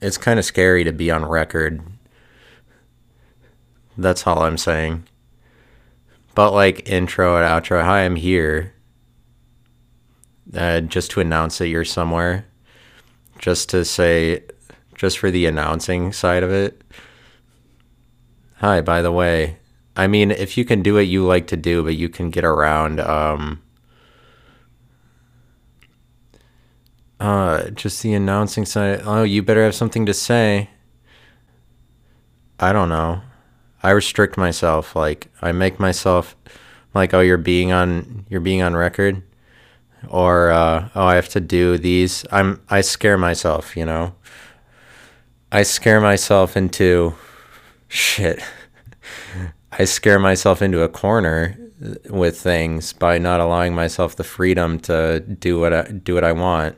it's kind of scary to be on record. That's all I'm saying. But like intro and outro, hi, I'm here. Uh, just to announce that you're somewhere. Just to say, just for the announcing side of it. Hi, by the way. I mean, if you can do what you like to do, but you can get around, um, uh, just the announcing side. Oh, you better have something to say. I don't know. I restrict myself. Like I make myself like, oh, you're being on, you're being on record, or uh, oh, I have to do these. I'm, I scare myself. You know. I scare myself into shit. I scare myself into a corner with things by not allowing myself the freedom to do what I, do what I want.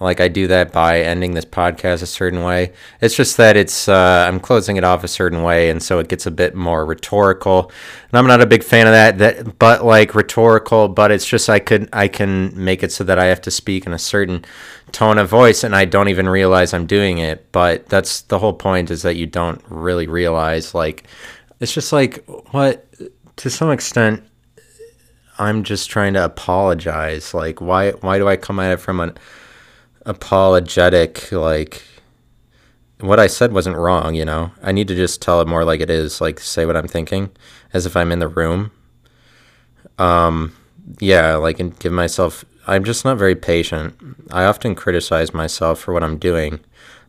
Like I do that by ending this podcast a certain way. It's just that it's uh, I'm closing it off a certain way, and so it gets a bit more rhetorical. And I'm not a big fan of that. That but like rhetorical, but it's just I could I can make it so that I have to speak in a certain tone of voice, and I don't even realize I'm doing it. But that's the whole point is that you don't really realize. Like it's just like what to some extent. I'm just trying to apologize. Like why why do I come at it from an apologetic like what I said wasn't wrong, you know. I need to just tell it more like it is, like say what I'm thinking as if I'm in the room. Um yeah, like and give myself I'm just not very patient. I often criticize myself for what I'm doing.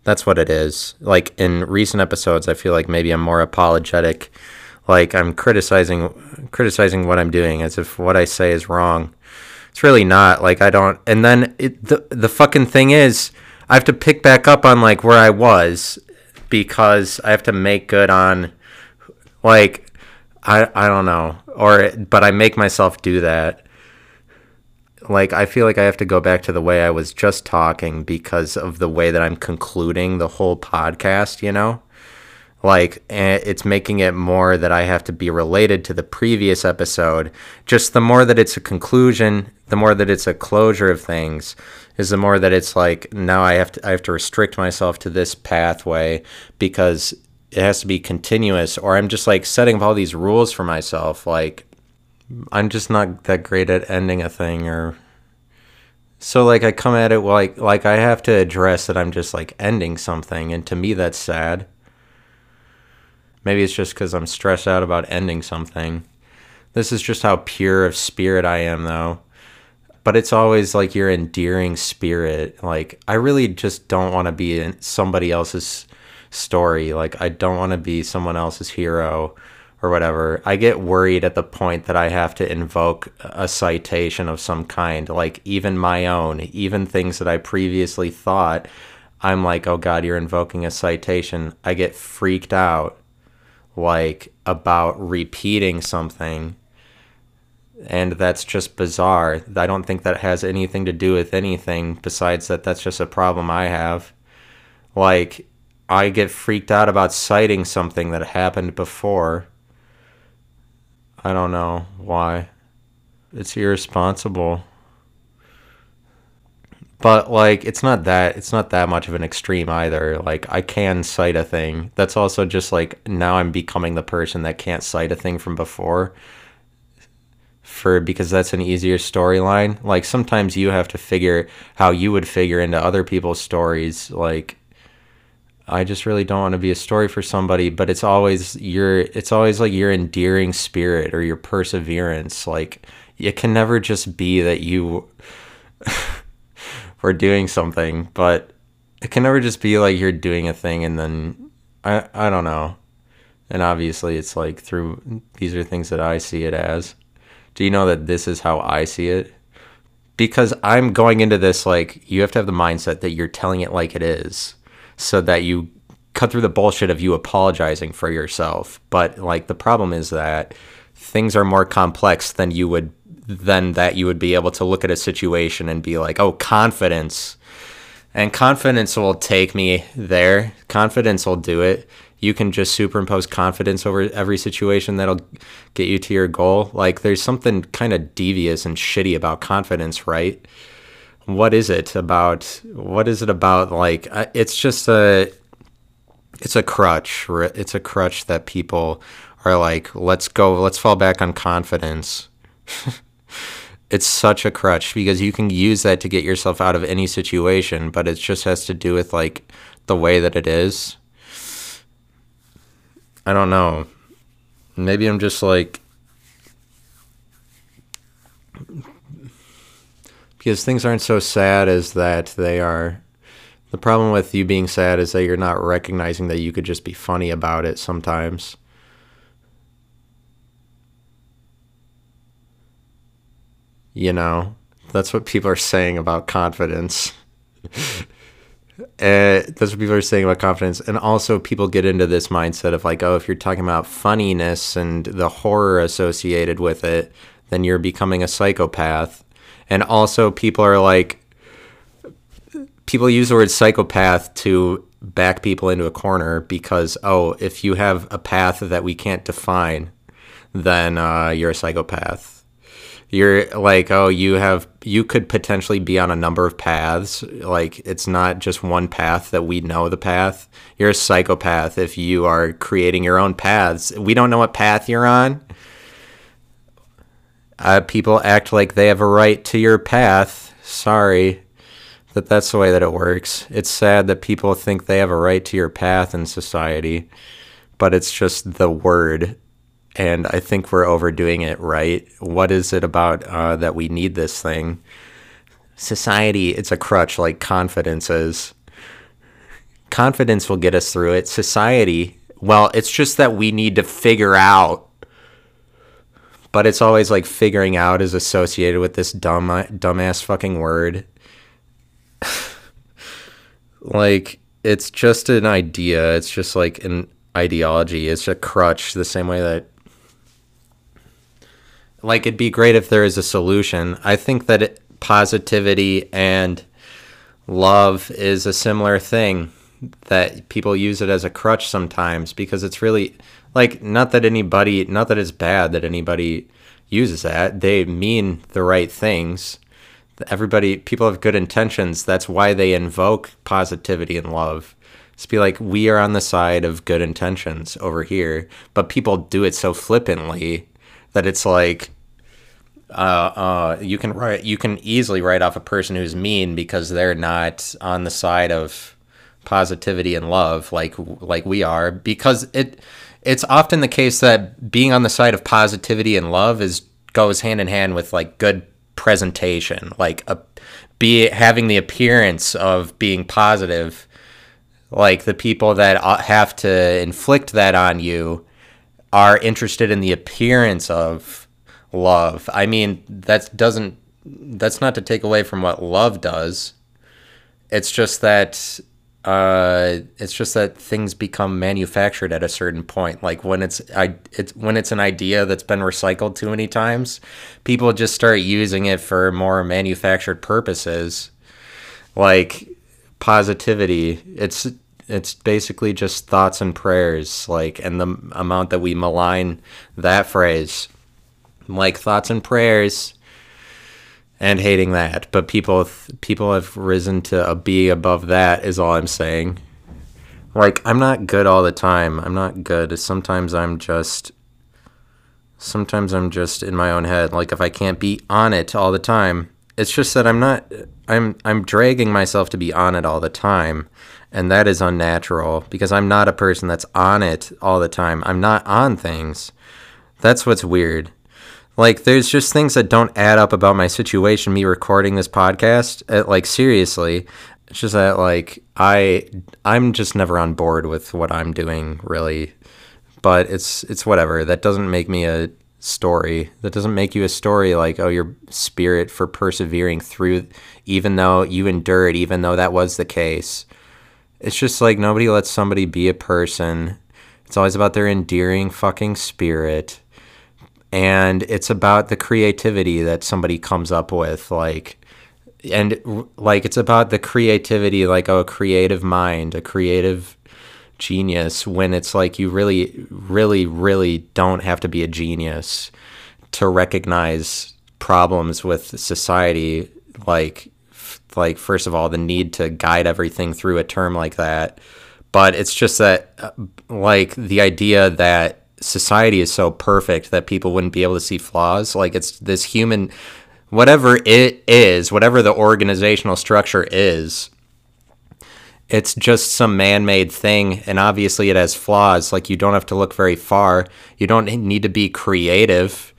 That's what it is. Like in recent episodes, I feel like maybe I'm more apologetic. Like I'm criticizing criticizing what I'm doing as if what I say is wrong it's really not. Like I don't. And then it, the the fucking thing is, I have to pick back up on like where I was because I have to make good on like I I don't know or but I make myself do that. Like I feel like I have to go back to the way I was just talking because of the way that I'm concluding the whole podcast, you know? Like eh, it's making it more that I have to be related to the previous episode. Just the more that it's a conclusion, the more that it's a closure of things, is the more that it's like now I have to I have to restrict myself to this pathway because it has to be continuous or I'm just like setting up all these rules for myself like I'm just not that great at ending a thing or so like I come at it like like I have to address that I'm just like ending something and to me that's sad Maybe it's just because I'm stressed out about ending something. This is just how pure of spirit I am, though. But it's always like your endearing spirit. Like, I really just don't want to be in somebody else's story. Like, I don't want to be someone else's hero or whatever. I get worried at the point that I have to invoke a citation of some kind, like even my own, even things that I previously thought. I'm like, oh God, you're invoking a citation. I get freaked out like about repeating something and that's just bizarre. I don't think that has anything to do with anything besides that that's just a problem I have. Like I get freaked out about citing something that happened before. I don't know why. It's irresponsible but like it's not that it's not that much of an extreme either. Like i can cite a thing. That's also just like now i'm becoming the person that can't cite a thing from before for because that's an easier storyline. Like sometimes you have to figure how you would figure into other people's stories. Like i just really don't want to be a story for somebody but it's always your it's always like your endearing spirit or your perseverance. Like it can never just be that you for doing something, but it can never just be like you're doing a thing and then I I don't know. And obviously it's like through these are things that I see it as. Do you know that this is how I see it? Because I'm going into this like you have to have the mindset that you're telling it like it is so that you cut through the bullshit of you apologizing for yourself. But like the problem is that things are more complex than you would then that you would be able to look at a situation and be like, oh, confidence. And confidence will take me there. Confidence will do it. You can just superimpose confidence over every situation that'll get you to your goal. Like, there's something kind of devious and shitty about confidence, right? what is it about what is it about like uh, it's just a it's a crutch it's a crutch that people are like let's go let's fall back on confidence it's such a crutch because you can use that to get yourself out of any situation but it just has to do with like the way that it is i don't know maybe i'm just like because things aren't so sad as that they are. The problem with you being sad is that you're not recognizing that you could just be funny about it sometimes. You know, that's what people are saying about confidence. uh, that's what people are saying about confidence. And also, people get into this mindset of like, oh, if you're talking about funniness and the horror associated with it, then you're becoming a psychopath and also people are like people use the word psychopath to back people into a corner because oh if you have a path that we can't define then uh, you're a psychopath you're like oh you have you could potentially be on a number of paths like it's not just one path that we know the path you're a psychopath if you are creating your own paths we don't know what path you're on uh, people act like they have a right to your path. Sorry that that's the way that it works. It's sad that people think they have a right to your path in society, but it's just the word. And I think we're overdoing it, right? What is it about uh, that we need this thing? Society, it's a crutch like confidence is. Confidence will get us through it. Society, well, it's just that we need to figure out but it's always like figuring out is associated with this dumb dumbass fucking word. like it's just an idea. It's just like an ideology. It's a crutch the same way that like it'd be great if there is a solution. I think that it, positivity and love is a similar thing that people use it as a crutch sometimes because it's really like not that anybody not that it's bad that anybody uses that. They mean the right things. Everybody people have good intentions. That's why they invoke positivity and love. It's be like we are on the side of good intentions over here but people do it so flippantly that it's like uh, uh, you can write you can easily write off a person who's mean because they're not on the side of positivity and love like like we are because it it's often the case that being on the side of positivity and love is goes hand in hand with like good presentation, like a be having the appearance of being positive. Like the people that uh, have to inflict that on you are interested in the appearance of love. I mean, that doesn't that's not to take away from what love does. It's just that uh, it's just that things become manufactured at a certain point. Like when it's I it's when it's an idea that's been recycled too many times, people just start using it for more manufactured purposes. Like positivity, it's it's basically just thoughts and prayers. Like and the amount that we malign that phrase, like thoughts and prayers and hating that. But people people have risen to a be above that is all I'm saying. Like I'm not good all the time. I'm not good. Sometimes I'm just sometimes I'm just in my own head. Like if I can't be on it all the time, it's just that I'm not I'm I'm dragging myself to be on it all the time. And that is unnatural because I'm not a person that's on it all the time. I'm not on things. That's what's weird. Like, there's just things that don't add up about my situation. Me recording this podcast, uh, like seriously, it's just that like I I'm just never on board with what I'm doing really. But it's it's whatever. That doesn't make me a story. That doesn't make you a story like oh your spirit for persevering through even though you endured even though that was the case. It's just like nobody lets somebody be a person. It's always about their endearing fucking spirit and it's about the creativity that somebody comes up with like and like it's about the creativity like oh, a creative mind a creative genius when it's like you really really really don't have to be a genius to recognize problems with society like like first of all the need to guide everything through a term like that. But it's just that uh, like the idea that society is so perfect that people wouldn't be able to see flaws. Like it's this human whatever it is whatever the organizational structure is it's just some man-made thing. And obviously it has flaws. Like you don't have to look very far. You don't need to be creative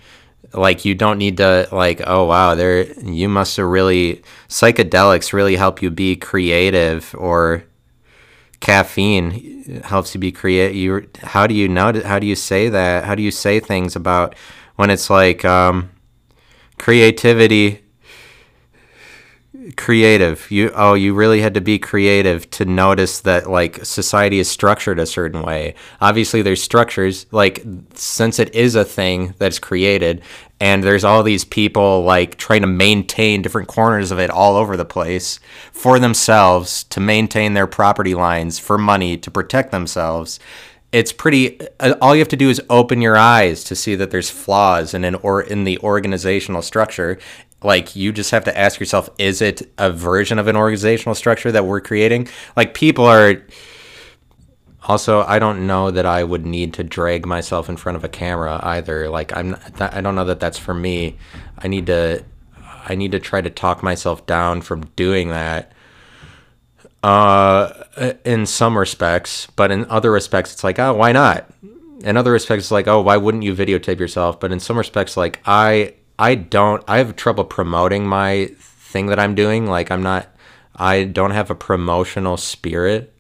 like you don't need to like oh wow there you must have really psychedelics really help you be creative or caffeine helps you be creative you how do you know how do you say that? How do you say things about when it's like um, creativity creative. You oh you really had to be creative to notice that like society is structured a certain way. Obviously there's structures like since it is a thing that's created and there's all these people like trying to maintain different corners of it all over the place for themselves to maintain their property lines for money to protect themselves it's pretty uh, all you have to do is open your eyes to see that there's flaws in an or in the organizational structure like you just have to ask yourself is it a version of an organizational structure that we're creating? Like people are also i don't know that i would need to drag myself in front of a camera either. Like i'm not, i don't know that that's for me. I need to i need to try to talk myself down from doing that uh in some respects. But in other respects it's like oh why not? In other respects it's like oh why wouldn't you videotape yourself? But in some respects like i I don't I have trouble promoting my thing that I'm doing. Like I'm not I don't have a promotional spirit.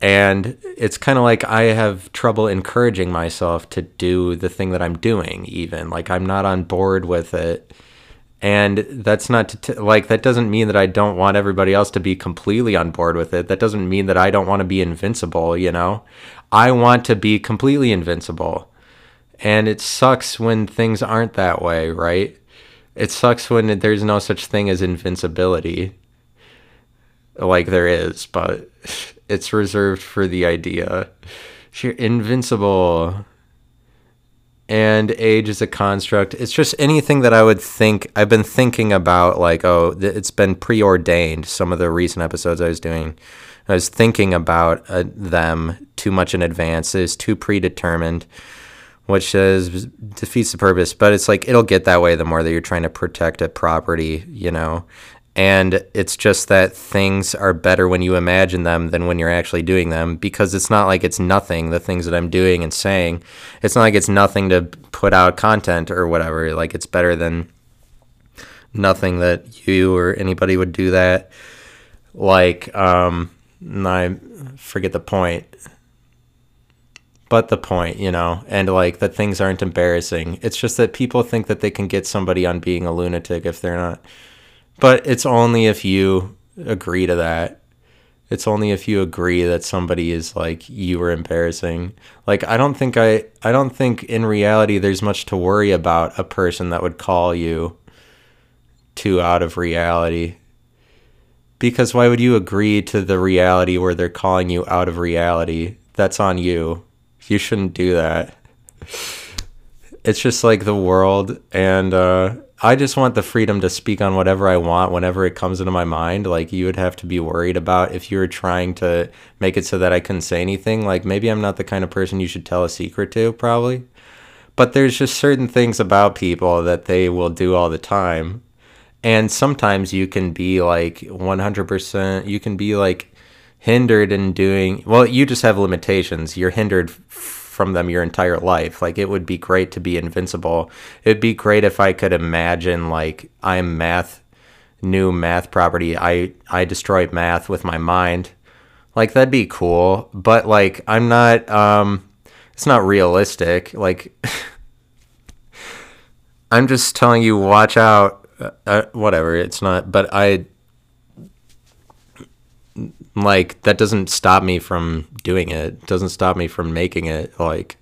And it's kind of like I have trouble encouraging myself to do the thing that I'm doing even. Like I'm not on board with it. And that's not t- like that doesn't mean that I don't want everybody else to be completely on board with it. That doesn't mean that I don't want to be invincible, you know? I want to be completely invincible. And it sucks when things aren't that way, right? It sucks when there's no such thing as invincibility, like there is, but it's reserved for the idea. You're invincible. And age is a construct. It's just anything that I would think. I've been thinking about, like, oh, it's been preordained. Some of the recent episodes I was doing, I was thinking about uh, them too much in advance. It's too predetermined which is defeats the purpose. But it's like it'll get that way the more that you're trying to protect a property, you know. And it's just that things are better when you imagine them than when you're actually doing them because it's not like it's nothing, the things that I'm doing and saying. It's not like it's nothing to put out content or whatever. Like it's better than nothing that you or anybody would do that. Like, um, I forget the point but the point, you know, and like that things aren't embarrassing. It's just that people think that they can get somebody on being a lunatic if they're not. But it's only if you agree to that. It's only if you agree that somebody is like you were embarrassing. Like I don't think I I don't think in reality there's much to worry about a person that would call you too out of reality. Because why would you agree to the reality where they're calling you out of reality? That's on you you shouldn't do that. It's just like the world, and uh, I just want the freedom to speak on whatever I want whenever it comes into my mind. Like, you would have to be worried about if you were trying to make it so that I couldn't say anything. Like, maybe I'm not the kind of person you should tell a secret to, probably. But there's just certain things about people that they will do all the time. And sometimes you can be like 100%, you can be like hindered in doing well you just have limitations. You're hindered from them your entire life. Like it would be great to be invincible. It'd be great if i could imagine like i'm math new math property. I i destroyed math with my mind. Like that'd be cool. But like i'm not um it's not realistic. Like i'm just telling you watch out. Uh, uh, whatever. It's not but i like that doesn't stop me from doing it. Doesn't stop me from making it. Like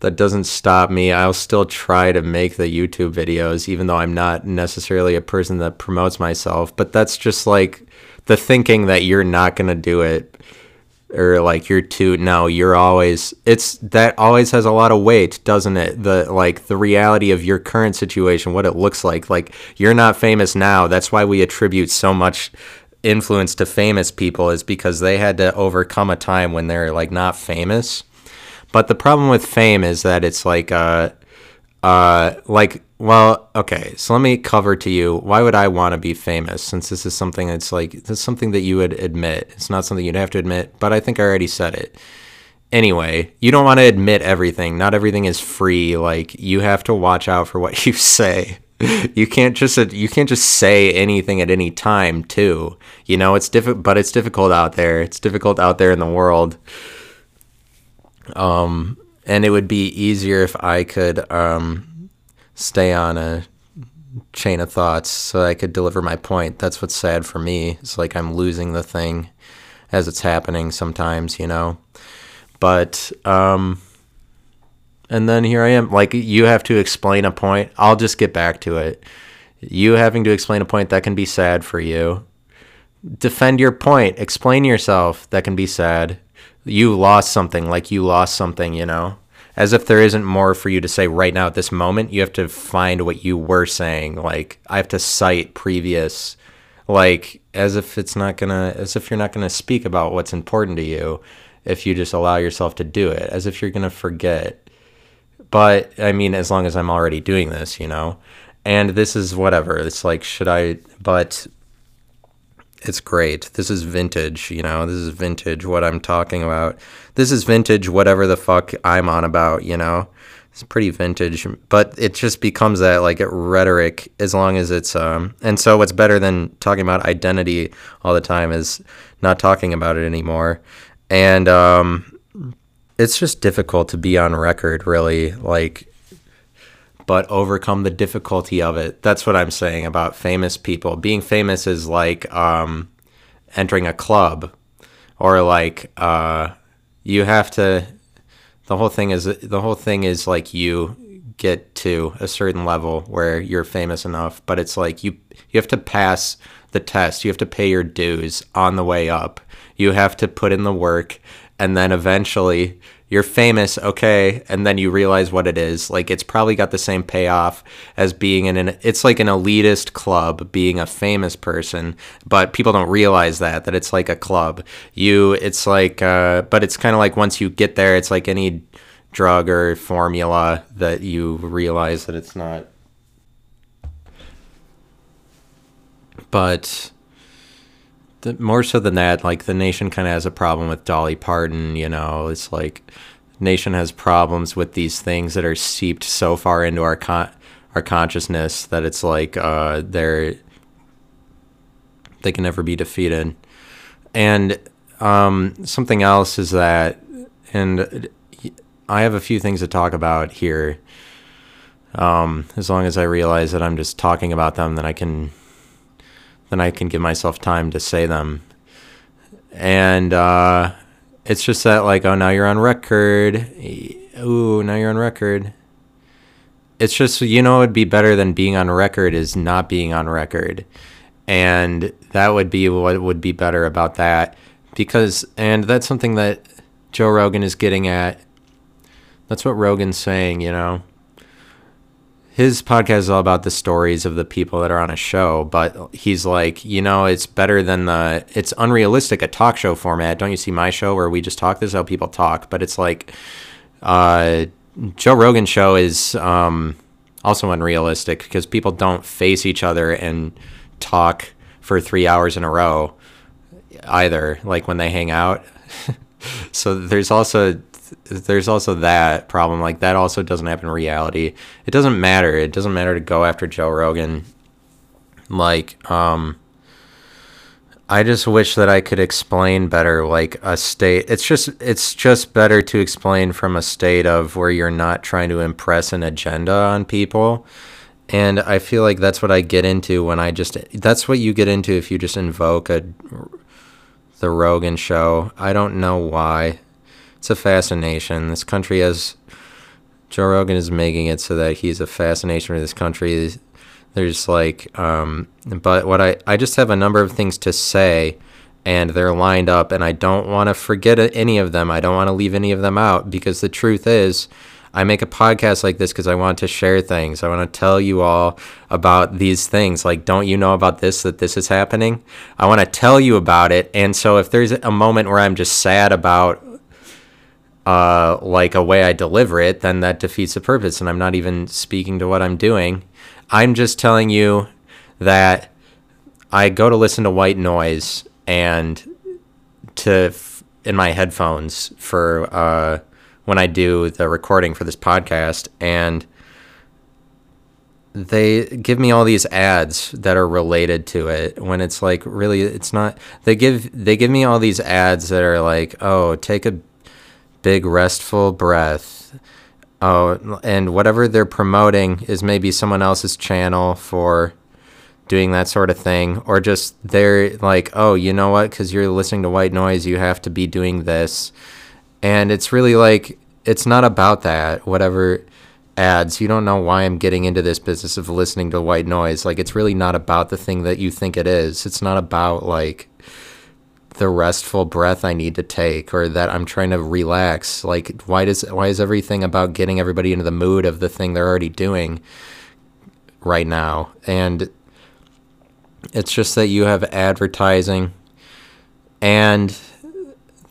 that doesn't stop me. I'll still try to make the YouTube videos even though I'm not necessarily a person that promotes myself, but that's just like the thinking that you're not going to do it or like you're too no you're always it's that always has a lot of weight doesn't it the like the reality of your current situation what it looks like like you're not famous now that's why we attribute so much influence to famous people is because they had to overcome a time when they're like not famous but the problem with fame is that it's like uh uh like well, okay. So let me cover to you why would I want to be famous since this is something that's like this is something that you would admit. It's not something you'd have to admit, but I think I already said it. Anyway, you don't want to admit everything. Not everything is free. Like you have to watch out for what you say. You can't just you can't just say anything at any time, too. You know, it's difficult, but it's difficult out there. It's difficult out there in the world. Um, and it would be easier if I could um stay on a chain of thoughts so I could deliver my point. That's what's sad for me. It's like I'm losing the thing as it's happening sometimes, you know. But um and then here I am like you have to explain a point. I'll just get back to it. You having to explain a point that can be sad for you. Defend your point, explain yourself. That can be sad. You lost something, like you lost something, you know as if there isn't more for you to say right now at this moment. You have to find what you were saying. Like I have to cite previous, like as if it's not gonna, as if you're not gonna speak about what's important to you if you just allow yourself to do it, as if you're gonna forget. But I mean, as long as I'm already doing this, you know, and this is whatever. It's like, should I? But it's great. This is vintage, you know. This is vintage what I'm talking about. This is vintage whatever the fuck I'm on about, you know. It's pretty vintage, but it just becomes that like rhetoric as long as it's um and so what's better than talking about identity all the time is not talking about it anymore. And um it's just difficult to be on record really like but overcome the difficulty of it. That's what I'm saying about famous people. Being famous is like um, entering a club, or like uh, you have to. The whole thing is the whole thing is like you get to a certain level where you're famous enough, but it's like you you have to pass the test. You have to pay your dues on the way up. You have to put in the work, and then eventually you're famous, okay, and then you realize what it is. Like it's probably got the same payoff as being in an it's like an elitist club being a famous person, but people don't realize that that it's like a club. You it's like uh but it's kind of like once you get there it's like any drug or formula that you realize that it's not but the, more so than that, like the nation kind of has a problem with Dolly Parton. You know, it's like nation has problems with these things that are seeped so far into our con- our consciousness that it's like uh, they're they can never be defeated. And um, something else is that, and I have a few things to talk about here. Um, as long as I realize that I'm just talking about them, then I can then I can give myself time to say them. And uh, it's just that, like, oh, now you're on record. Ooh, now you're on record. It's just, you know, it'd be better than being on record is not being on record. And that would be what would be better about that. Because, and that's something that Joe Rogan is getting at. That's what Rogan's saying, you know his podcast is all about the stories of the people that are on a show, but he's like, you know, it's better than the it's unrealistic a talk show format. Don't you see my show where we just talk? This is how people talk, but it's like uh, Joe Rogan show is um, also unrealistic because people don't face each other and talk for three hours in a row either. Like when they hang out. so there's also there's also that problem. Like that also doesn't happen in reality. It doesn't matter. It doesn't matter to go after Joe Rogan. Like, um, I just wish that I could explain better, like a state. It's just, it's just better to explain from a state of where you're not trying to impress an agenda on people. And I feel like that's what I get into when I just, that's what you get into if you just invoke a, the Rogan show. I don't know why it's a fascination. This country has Joe Rogan is making it so that he's a fascination for this country. There's like, um, but what I I just have a number of things to say, and they're lined up and I don't want to forget any of them. I don't want to leave any of them out because the truth is I make a podcast like this because I want to share things. I want to tell you all about these things. Like, don't you know about this, that this is happening? I want to tell you about it. And so, if there's a moment where I'm just sad about, uh, like a way I deliver it, then that defeats the purpose. And I'm not even speaking to what I'm doing. I'm just telling you that I go to listen to white noise and to in my headphones for uh, when I do the recording for this podcast, and they give me all these ads that are related to it when it's like really it's not they give they give me all these ads that are like oh take a big restful breath. Oh and whatever they're promoting is maybe someone else's channel for doing that sort of thing or just they're like oh you know what? Because you're listening to white noise you have to be doing this. And it's really like it's not about that whatever ads. You don't know why i'm getting into this business of listening to white noise. Like it's really not about the thing that you think it is. It's not about like the restful breath i need to take or that i'm trying to relax like why does why is everything about getting everybody into the mood of the thing they're already doing right now and it's just that you have advertising and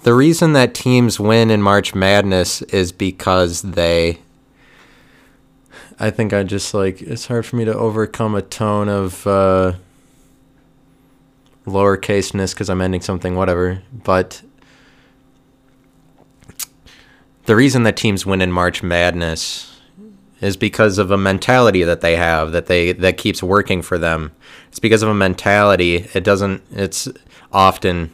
the reason that teams win in March Madness is because they. I think I just like it's hard for me to overcome a tone of uh, lowercaseness because I'm ending something, whatever. But the reason that teams win in March Madness is because of a mentality that they have that they that keeps working for them. It's because of a mentality. It doesn't. It's often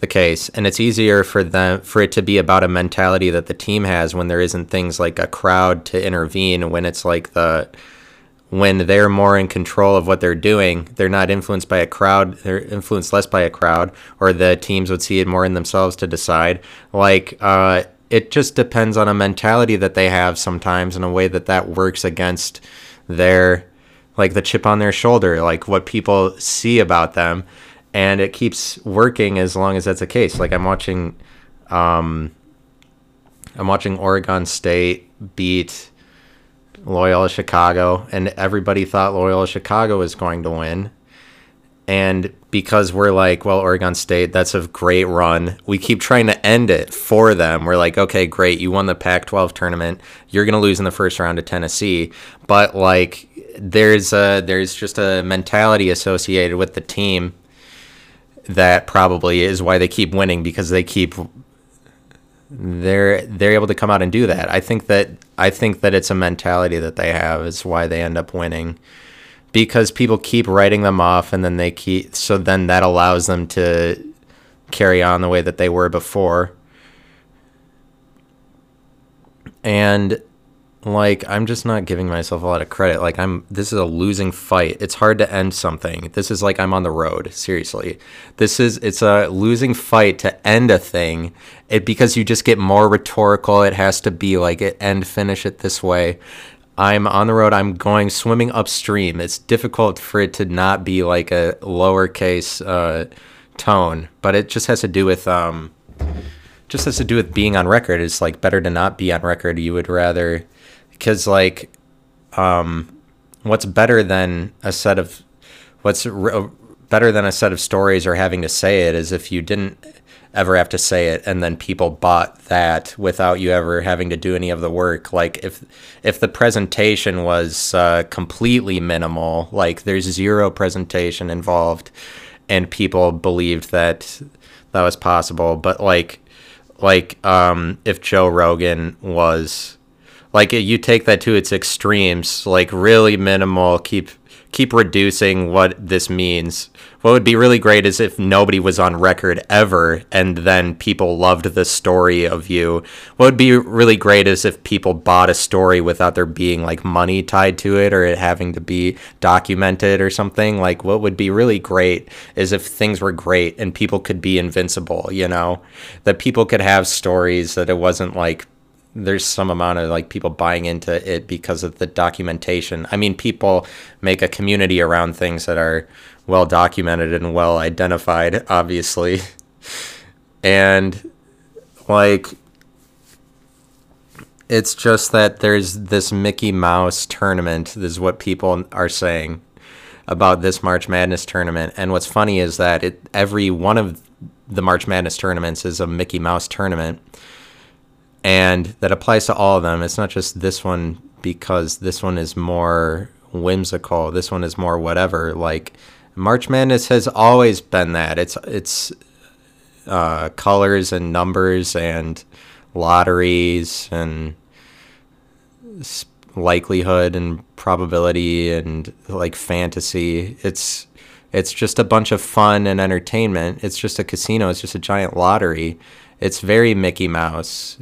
the case and it's easier for them for it to be about a mentality that the team has when there isn't things like a crowd to intervene when it's like the when they're more in control of what they're doing they're not influenced by a crowd they're influenced less by a crowd or the teams would see it more in themselves to decide like uh, it just depends on a mentality that they have sometimes in a way that that works against their like the chip on their shoulder like what people see about them and it keeps working as long as that's the case. Like I'm watching, um, I'm watching Oregon State beat Loyola Chicago, and everybody thought Loyola Chicago was going to win. And because we're like, well, Oregon State, that's a great run. We keep trying to end it for them. We're like, okay, great, you won the Pac 12 tournament. You're going to lose in the first round to Tennessee. But like, there's a, there's just a mentality associated with the team that probably is why they keep winning because they keep they're they're able to come out and do that. I think that I think that it's a mentality that they have is why they end up winning because people keep writing them off and then they keep so then that allows them to carry on the way that they were before. And like I'm just not giving myself a lot of credit. Like I'm this is a losing fight. It's hard to end something. This is like I'm on the road, seriously. This is it's a losing fight to end a thing. It because you just get more rhetorical. It has to be like it end finish it this way. I'm on the road. I'm going swimming upstream. It's difficult for it to not be like a lowercase uh, tone, but it just has to do with um, just has to do with being on record. It's like better to not be on record. You would rather because like um, what's better than a set of what's re- better than a set of stories or having to say it is if you didn't ever have to say it and then people bought that without you ever having to do any of the work. Like if if the presentation was uh, completely minimal like there's zero presentation involved and people believed that that was possible. But like like um if Joe Rogan was like you take that to its extremes like really minimal keep keep reducing what this means. What would be really great is if nobody was on record ever and then people loved the story of you. What would be really great is if people bought a story without there being like money tied to it or it having to be documented or something. Like what would be really great is if things were great and people could be invincible you know? That people could have stories that it wasn't like there's some amount of like people buying into it because of the documentation. I mean, people make a community around things that are well documented and well identified, obviously. And like it's just that there's this Mickey Mouse tournament. Is what people are saying about this March Madness tournament. And what's funny is that it every one of the March Madness tournaments is a Mickey Mouse tournament. And that applies to all of them. It's not just this one because this one is more whimsical. This one is more whatever. Like March Madness has always been that. It's it's uh, colors and numbers and lotteries and likelihood and probability and like fantasy. It's it's just a bunch of fun and entertainment. It's just a casino. It's just a giant lottery. It's very Mickey Mouse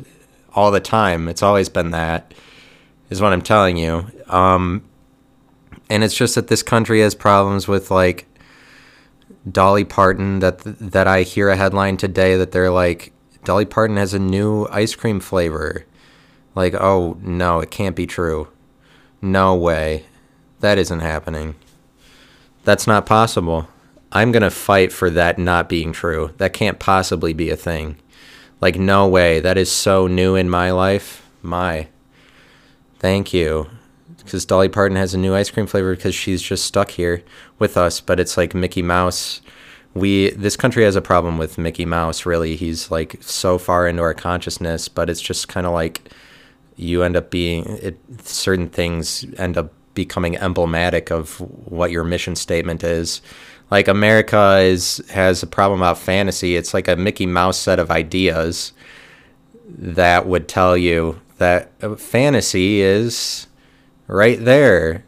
all the time. It's always been that. Is what I'm telling you. Um, and it's just that this country has problems with like Dolly Parton that that I hear a headline today that they're like Dolly Parton has a new ice cream flavor. Like, oh no, it can't be true. No way. That isn't happening. That's not possible. I'm going to fight for that not being true. That can't possibly be a thing. Like, no way. That is so new in my life. My. Thank you because Dolly Parton has a new ice cream flavor because she's just stuck here with us. But it's like Mickey Mouse. We this country has a problem with Mickey Mouse. Really, he's like so far into our consciousness. But it's just kind of like you end up being it. Certain things end up becoming emblematic of what your mission statement is. Like America is has a problem about fantasy. It's like a Mickey Mouse set of ideas that would tell you that fantasy is right there.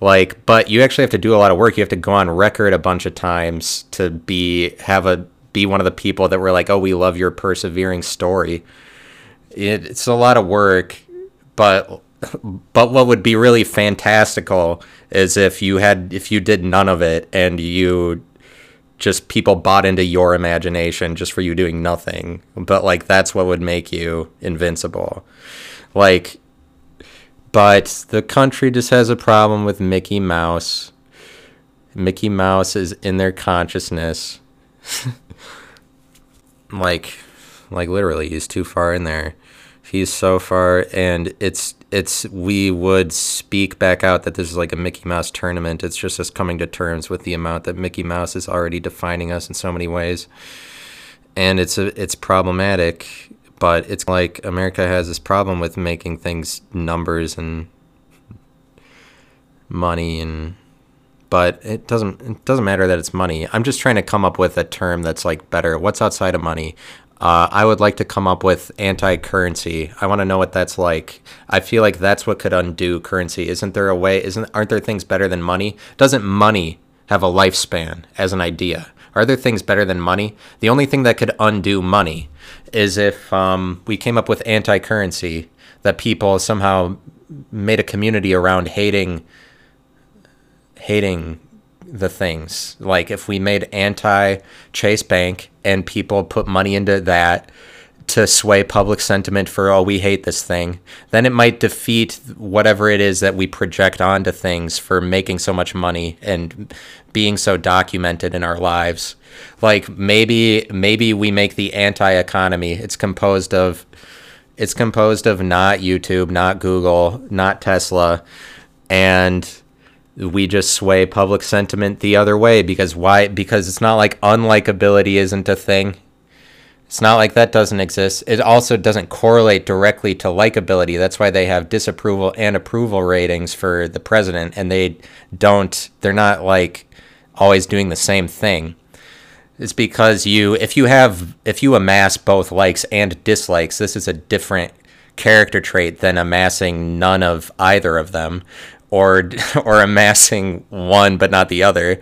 Like, but you actually have to do a lot of work. You have to go on record a bunch of times to be have a be one of the people that were like, "Oh, we love your persevering story." It, it's a lot of work, but but what would be really fantastical is if you had if you did none of it and you just people bought into your imagination just for you doing nothing. But like that's what would make you invincible. Like but the country just has a problem with Mickey Mouse. Mickey Mouse is in their consciousness. like like literally he's too far in there. He's so far and it's it's we would speak back out that this is like a Mickey Mouse tournament. It's just us coming to terms with the amount that Mickey Mouse is already defining us in so many ways. And it's a, it's problematic but it's like America has this problem with making things numbers and money and but it doesn't it doesn't matter that it's money. I'm just trying to come up with a term that's like better. What's outside of money? Uh, I would like to come up with anti-currency. I want to know what that's like. I feel like that's what could undo currency. Isn't there a way? Isn't aren't there things better than money? Doesn't money have a lifespan as an idea? Are there things better than money? The only thing that could undo money is if um, we came up with anti currency that people somehow made a community around hating hating the things. Like if we made anti Chase Bank and people put money into that to sway public sentiment for oh we hate this thing, then it might defeat whatever it is that we project onto things for making so much money and being so documented in our lives. Like maybe maybe we make the anti-economy. It's composed of it's composed of not YouTube, not Google, not Tesla, and we just sway public sentiment the other way because why because it's not like unlikability isn't a thing. It's not like that doesn't exist. It also doesn't correlate directly to likability. That's why they have disapproval and approval ratings for the president and they don't they're not like always doing the same thing. It's because you if you have if you amass both likes and dislikes, this is a different character trait than amassing none of either of them or or amassing one but not the other.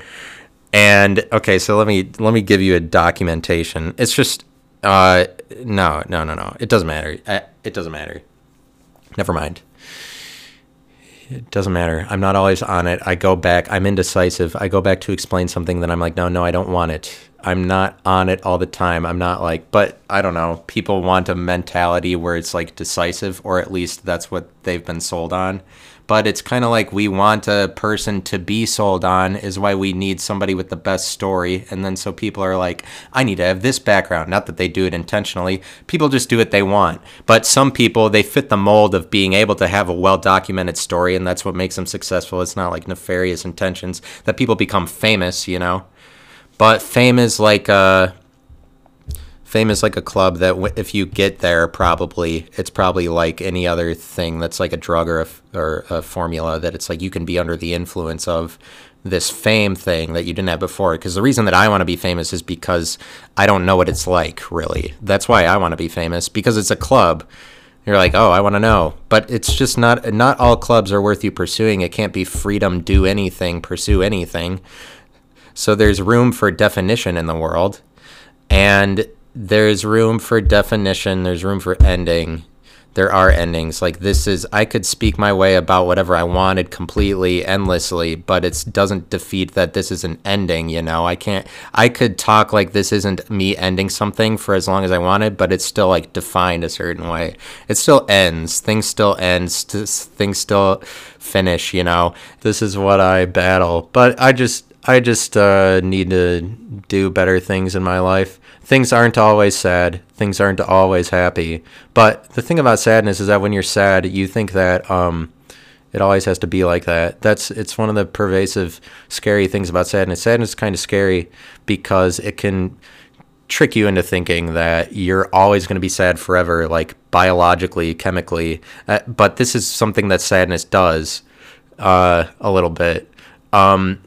And okay, so let me let me give you a documentation. It's just uh no, no, no, no. It doesn't matter. It doesn't matter. Never mind it doesn't matter. I'm not always on it. I go back. I'm indecisive. I go back to explain something, then I'm like, no, no, I don't want it. I'm not on it all the time. I'm not like, but I don't know. People want a mentality where it's like decisive, or at least that's what they've been sold on. But it's kind of like we want a person to be sold on, is why we need somebody with the best story. And then so people are like, I need to have this background. Not that they do it intentionally, people just do what they want. But some people, they fit the mold of being able to have a well documented story, and that's what makes them successful. It's not like nefarious intentions that people become famous, you know? But fame is like a fame is like a club that w- if you get there, probably it's probably like any other thing that's like a drug or a, or a formula that it's like you can be under the influence of this fame thing that you didn't have before. Because the reason that I want to be famous is because I don't know what it's like, really. That's why I want to be famous because it's a club. You're like, oh, I want to know, but it's just not. Not all clubs are worth you pursuing. It can't be freedom, do anything, pursue anything. So there's room for definition in the world, and there's room for definition, there's room for ending. There are endings. Like this is I could speak my way about whatever I wanted completely endlessly, but it doesn't defeat that this is an ending, you know. I can't I could talk like this isn't me ending something for as long as I wanted, but it's still like defined a certain way. It still ends. Things still ends. Things still finish, you know. This is what I battle. But I just I just uh, need to do better things in my life. Things aren't always sad. Things aren't always happy. But the thing about sadness is that when you're sad, you think that um, it always has to be like that. That's it's one of the pervasive, scary things about sadness. Sadness is kind of scary because it can trick you into thinking that you're always going to be sad forever, like biologically, chemically. Uh, but this is something that sadness does uh, a little bit. Um,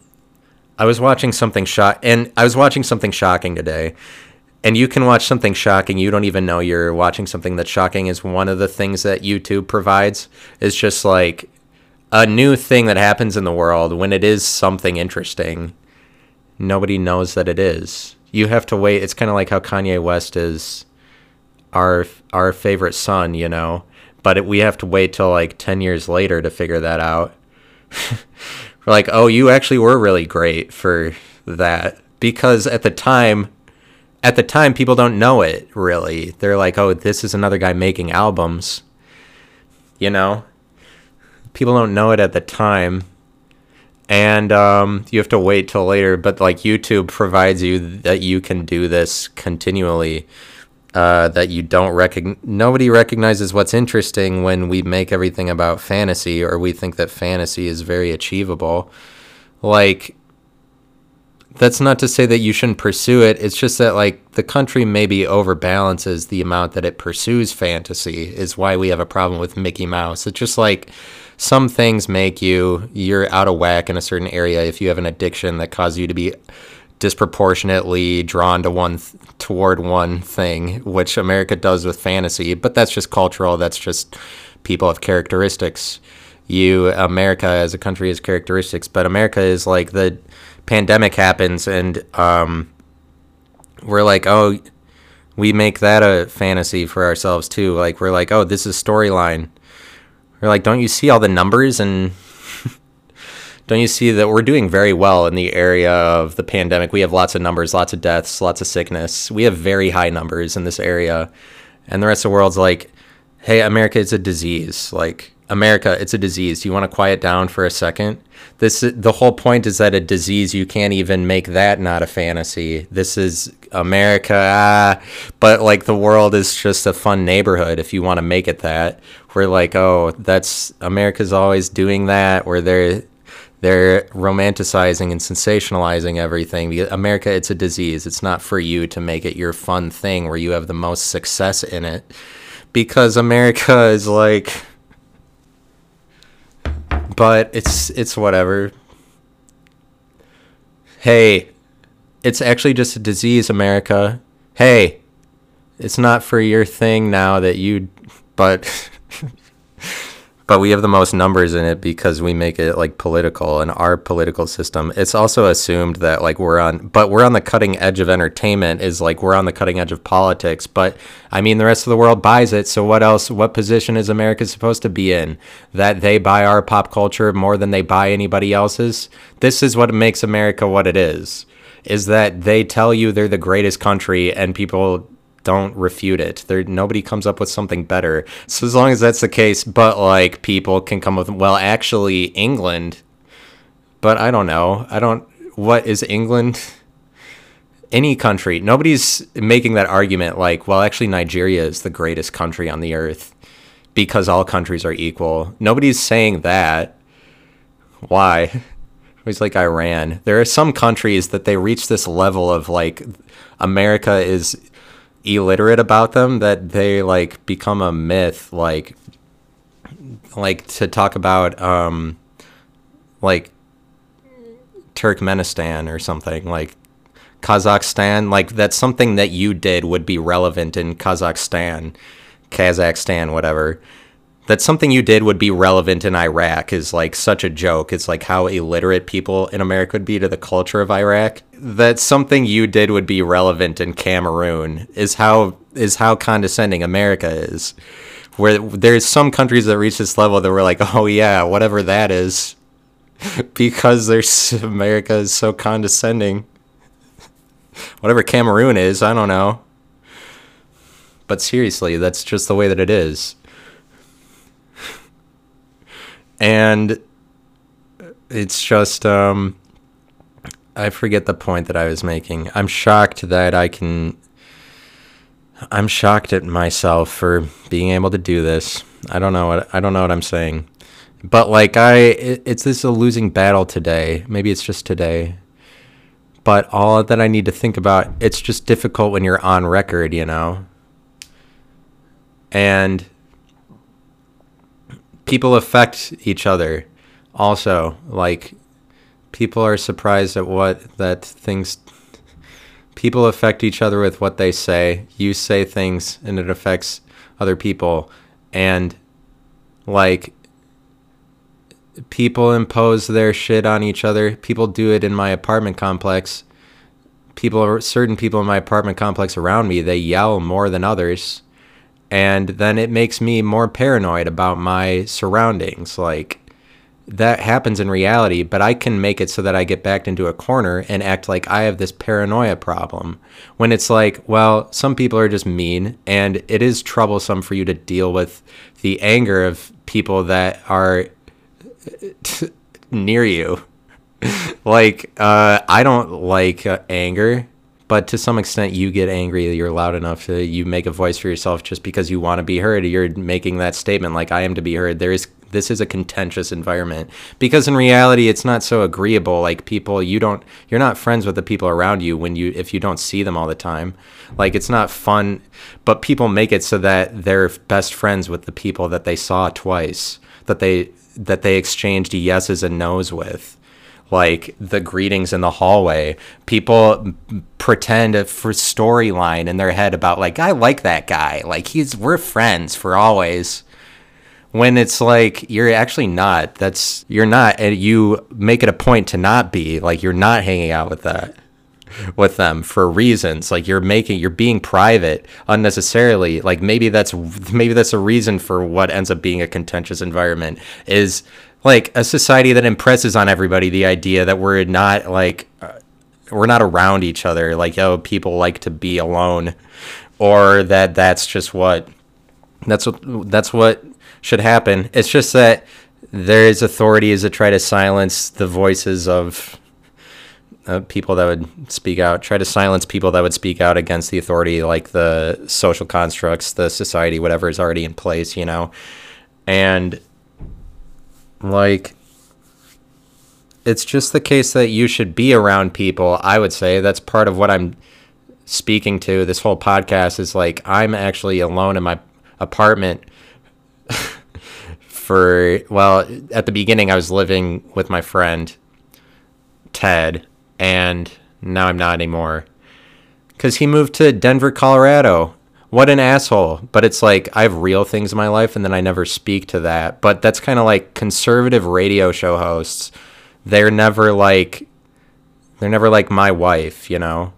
I was watching something shock, and I was watching something shocking today. And you can watch something shocking. You don't even know you're watching something that's shocking. Is one of the things that YouTube provides. Is just like a new thing that happens in the world when it is something interesting. Nobody knows that it is. You have to wait. It's kind of like how Kanye West is our our favorite son, you know. But it, we have to wait till like ten years later to figure that out. Like, oh, you actually were really great for that. Because at the time, at the time, people don't know it really. They're like, oh, this is another guy making albums. You know? People don't know it at the time. And um, you have to wait till later. But like YouTube provides you that you can do this continually uh, that you don't recognize. Nobody recognizes what's interesting when we make everything about fantasy, or we think that fantasy is very achievable. Like, that's not to say that you shouldn't pursue it. It's just that like the country maybe overbalances the amount that it pursues fantasy. Is why we have a problem with Mickey Mouse. It's just like some things make you you're out of whack in a certain area if you have an addiction that causes you to be disproportionately drawn to one th- toward one thing, which America does with fantasy. But that's just cultural. That's just people have characteristics. You America as a country has characteristics, but America is like the pandemic happens and um, we're like, oh, we make that a fantasy for ourselves too. Like we're like, oh, this is storyline. We're like, don't you see all the numbers and don't you see that we're doing very well in the area of the pandemic? We have lots of numbers, lots of deaths, lots of sickness. We have very high numbers in this area. And the rest of the world's like, hey, America, it's a disease. Like, America, it's a disease. Do you want to quiet down for a second? This the whole point is that a disease you can't even make that not a fantasy. This is America, ah, but like the world is just a fun neighborhood if you want to make it that. We're like, oh, that's America's always doing that where they're they're romanticizing and sensationalizing everything. America, it's a disease. It's not for you to make it your fun thing where you have the most success in it. Because America is like but it's it's whatever. Hey, it's actually just a disease, America. Hey, it's not for your thing now that you but but we have the most numbers in it because we make it like political in our political system. It's also assumed that like we're on, but we're on the cutting edge of entertainment. Is like we're on the cutting edge of politics. But I mean, the rest of the world buys it. So what else? What position is America supposed to be in? That they buy our pop culture more than they buy anybody else's. This is what makes America what it is is that they tell you they're the greatest country and people don't refute it. There nobody comes up with something better. So as long as that's the case, but like people can come up with well, actually England. But I don't know. I don't what is England? Any country. Nobody's making that argument like, well, actually Nigeria is the greatest country on the earth because all countries are equal. Nobody's saying that. Why? It's like Iran. There are some countries that they reach this level of like America is illiterate about them that they like become a myth like like to talk about um like Turkmenistan or something like Kazakhstan like that's something that you did would be relevant in Kazakhstan Kazakhstan whatever that something you did would be relevant in Iraq is like such a joke. It's like how illiterate people in America would be to the culture of Iraq. That something you did would be relevant in Cameroon is how is how condescending America is. Where there's some countries that reach this level that we're like, oh yeah, whatever that is, because there's America is so condescending. Whatever Cameroon is, I don't know. But seriously, that's just the way that it is and it's just um, I forget the point that I was making. I'm shocked that I can. I'm shocked at myself for being able to do this. I don't know what I don't know what I'm saying, but like I, it, it's this a losing battle today. Maybe it's just today, but all that I need to think about. It's just difficult when you're on record, you know. And people affect each other. Also like people are surprised at what that things people affect each other with what they say. You say things and it affects other people. And like people impose their shit on each other. People do it in my apartment complex. People certain people in my apartment complex around me they yell more than others and then it makes me more paranoid about my surroundings. Like that happens in reality but i can make it so that i get backed into a corner and act like i have this paranoia problem. When it's like well some people are just mean and it is troublesome for you to deal with the anger of people that are near you. Like uh, i don't like uh, anger but to some extent you get angry you're loud enough to you make a voice for yourself just because you want to be heard. You're making that statement like i am to be heard. There is this is a contentious environment. Because in reality it's not so agreeable. Like people you don't you're not friends with the people around you when you if you don't see them all the time. Like it's not fun but people make it so that they're best friends with the people that they saw twice that they that they exchanged yeses and nos with like the greetings in the hallway. People pretend for storyline in their head about like I like that guy. Like he's we're friends for always. When it's like you're actually not. That's you're not and you make it a point to not be. Like you're not hanging out with that with them for reasons like you're making you're being private unnecessarily like maybe that's maybe that's a reason for what ends up being a contentious environment is like a society that impresses on everybody the idea that we're not like uh, we're not around each other like oh people like to be alone or that that's just what that's what that's what should happen. It's just that there is authorities that try to silence the voices of uh, people that would speak out try to silence people that would speak out against the authority like the social constructs the society whatever is already in place you know? And like, it's just the case that you should be around people. I would say that's part of what I'm speaking to. This whole podcast is like, I'm actually alone in my apartment for, well, at the beginning, I was living with my friend, Ted, and now I'm not anymore. Because he moved to Denver, Colorado what an asshole. But it's like I have real things in my life and then I never speak to that. But that's kind of like conservative radio show hosts. They're never like they're never like my wife, you know.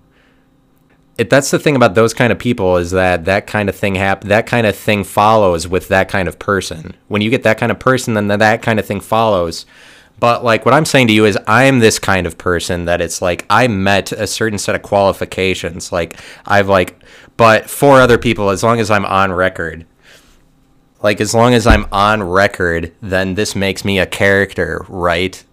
It, that's the thing about those kind of people is that that kind of thing hap- that kind of thing follows with that kind of person. When you get that kind of person then that kind of thing follows. But like what I'm saying to you is I'm this kind of person that it's like I met a certain set of qualifications. Like I've like but for other people as long as I'm on record. Like as long as I'm on record, then this makes me a character, right?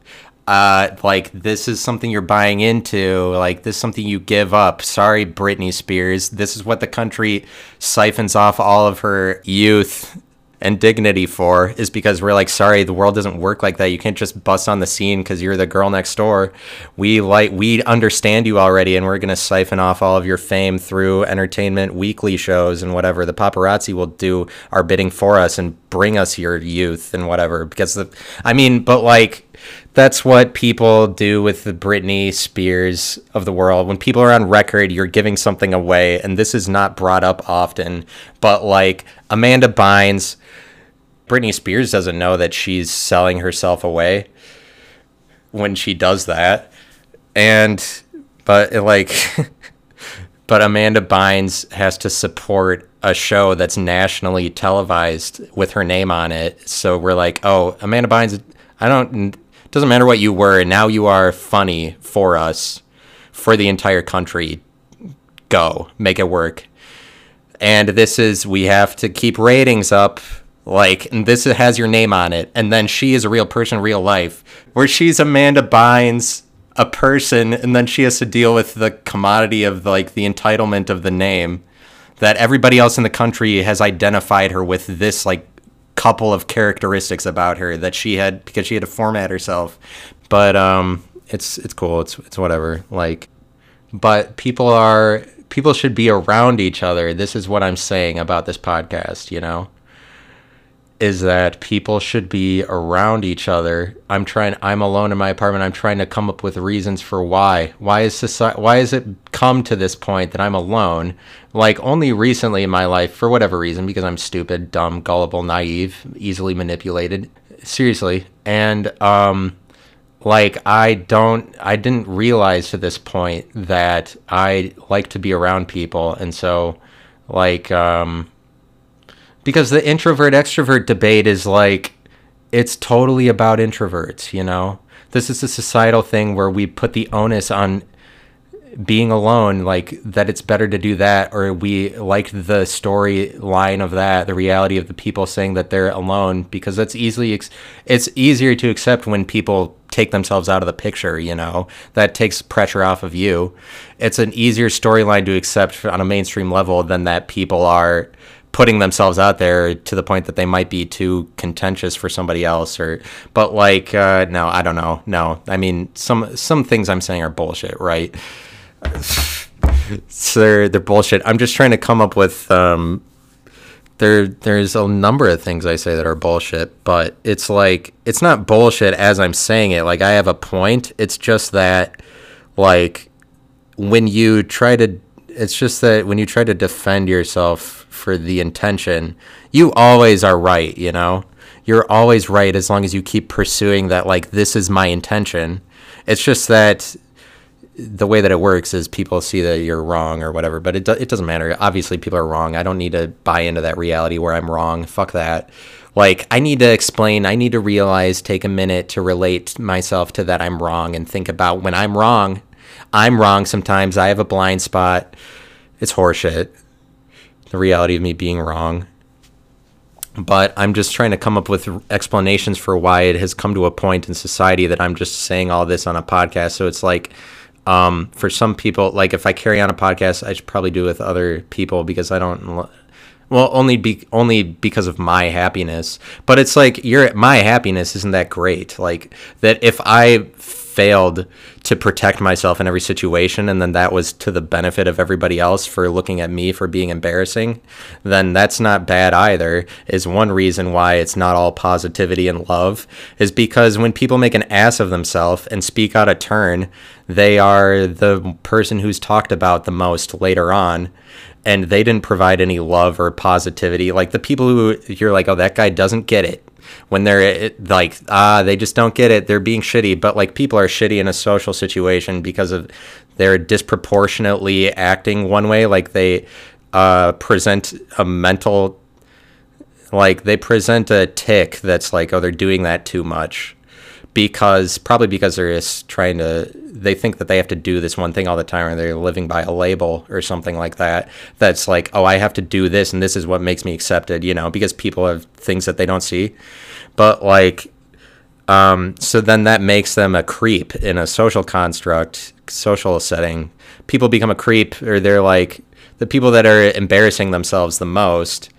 uh, like this is something you're buying into, like this is something you give up. Sorry, Britney Spears. This is what the country siphons off all of her youth and dignity for is because we're like sorry the world doesn't work like that. You can't just bust on the scene because you're the girl next door. We like we understand you already and we're to siphon off all of your fame through entertainment weekly shows and whatever the paparazzi will do our bidding for us and bring us your youth and whatever. Because the i mean but like that's what people do with the Britney Spears of the world. When people are on record, you're giving something away, and this is not brought up often. But like Amanda Bynes, Britney Spears doesn't know that she's selling herself away when she does that. And but like but Amanda Bynes has to support a show that's nationally televised with her name on it. So we're like, "Oh, Amanda Bynes, I don't doesn't matter what you were, now you are funny for us, for the entire country. Go, make it work. And this is, we have to keep ratings up. Like, and this has your name on it. And then she is a real person, real life. Where she's Amanda Bynes, a person, and then she has to deal with the commodity of, like, the entitlement of the name that everybody else in the country has identified her with this like couple of characteristics about her that she had because she had to format herself. But um, it's it's cool. It's it's whatever. Like, but people are people should be around each other. This is what I'm saying about this podcast. You know, is that people should be around each other. I'm trying. I'm alone in my apartment. I'm trying to come up with reasons for why. Why is society? Why has it come to this point that I'm alone? Like only recently in my life, for whatever reason, because I'm stupid, dumb, gullible, naive, easily manipulated. Seriously, and um, like I don't, I didn't realize to this point that I like to be around people, and so like um because the introvert extrovert debate is like it's totally about introverts, you know? This is a societal thing where we put the onus on being alone, like that it's better to do that, or we like the storyline of that, the reality of the people saying that they're alone, because that's easily, ex- it's easier to accept when people take themselves out of the picture, you know, that takes pressure off of you. It's an easier storyline to accept on a mainstream level than that people are putting themselves out there to the point that they might be too contentious for somebody else or but like uh, no i don't know. No i mean some some things i'm saying are bullshit right? So they're, they're bullshit. I'm just trying to come up with um there there's a number of things i say that are bullshit but it's like it's not bullshit as i'm saying it. Like i have a point. It's just that like when you try to it's just that when you try to defend yourself for the intention, you always are right, you know? You're always right as long as you keep pursuing that, like, this is my intention. It's just that the way that it works is people see that you're wrong or whatever, but it, do- it doesn't matter. Obviously, people are wrong. I don't need to buy into that reality where I'm wrong. Fuck that. Like, I need to explain, I need to realize, take a minute to relate myself to that I'm wrong and think about when I'm wrong. I'm wrong sometimes. I have a blind spot. It's horseshit the reality of me being wrong. But I'm just trying to come up with explanations for why it has come to a point in society that I'm just saying all this on a podcast. So it's like, um, for some people, like if I carry on a podcast, I should probably do it with other people because I don't. Well, only be only because of my happiness. But it's like your my happiness isn't that great. Like that if I failed to protect myself in every situation and then that was to the benefit of everybody else for looking at me for being embarrassing then that's not bad either is one reason why it's not all positivity and love is because when people make an ass of themselves and speak out of turn they are the person who's talked about the most later on and they didn't provide any love or positivity. Like the people who you're like oh that guy doesn't get it. When they're like ah they just don't get it. They're being shitty. But like people are shitty in a social situation because of they're disproportionately acting one way. Like they uh, present a mental like they present a tick that's like oh they're doing that too much because probably because they're just trying to they think that they have to do this one thing all the time or they're living by a label or something like that that's like oh i have to do this and this is what makes me accepted you know because people have things that they don't see. But like um, so then that makes them a creep in a social construct social setting. People become a creep or they're like the people that are embarrassing themselves the most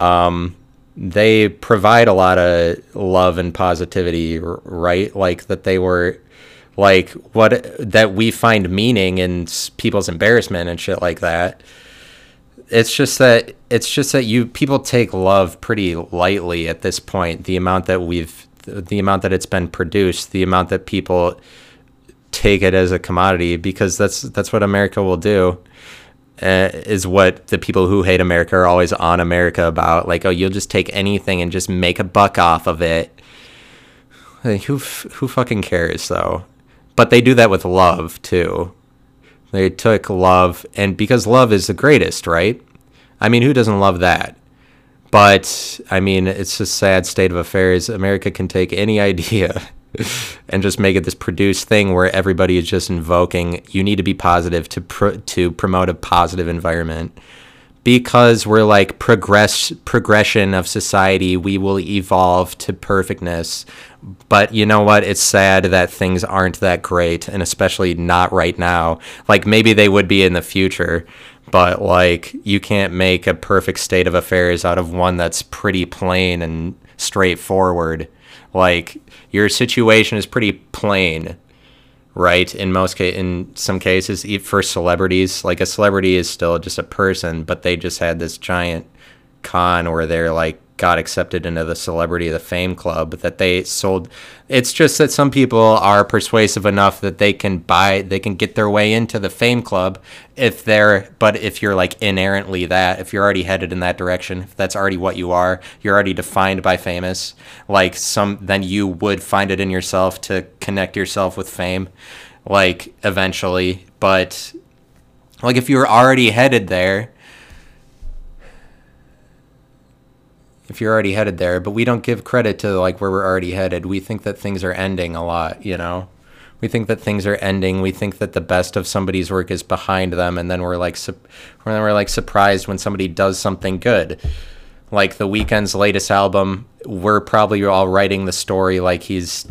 um, they provide a lot of love and positivity, right? Like that they were like what that we find meaning in people's embarrassment and shit like that. It's just that it's just that you people take love pretty lightly at this point. The amount that we've the amount that it's been produced, the amount that people take it as a commodity because that's that's what America will do uh, is what the people who hate America are always on America about. Like, oh, you'll just take anything and just make a buck off of it. Like, who who fucking cares though? But they do that with love too. They took love, and because love is the greatest, right? I mean, who doesn't love that? But I mean, it's a sad state of affairs. America can take any idea and just make it this produced thing where everybody is just invoking. You need to be positive to to promote a positive environment. Because we're like progress progression of society we will evolve to perfectness. But you know what? It's sad that things aren't that great and especially not right now. Like maybe they would be in the future but like you can't make a perfect state of affairs out of one that's pretty plain and straightforward like your situation is pretty plain, right? In most case, in some cases, for celebrities, like a celebrity is still just a person, but they just had this giant con where they're like got accepted into the celebrity of the fame club that they sold it's just that some people are persuasive enough that they can buy they can get their way into the fame club if they're but if you're like inherently that if you're already headed in that direction if that's already what you are you're already defined by famous like some then you would find it in yourself to connect yourself with fame like eventually. But like if you're already headed there if you're already headed there, but we don't give credit to like where we're already headed. We think that things are ending a lot, you know. We think that things are ending. We think that the best of somebody's work is behind them, and then we're like, su- then we're like surprised when somebody does something good. Like the Weeknd's latest album, we're probably all writing the story like he's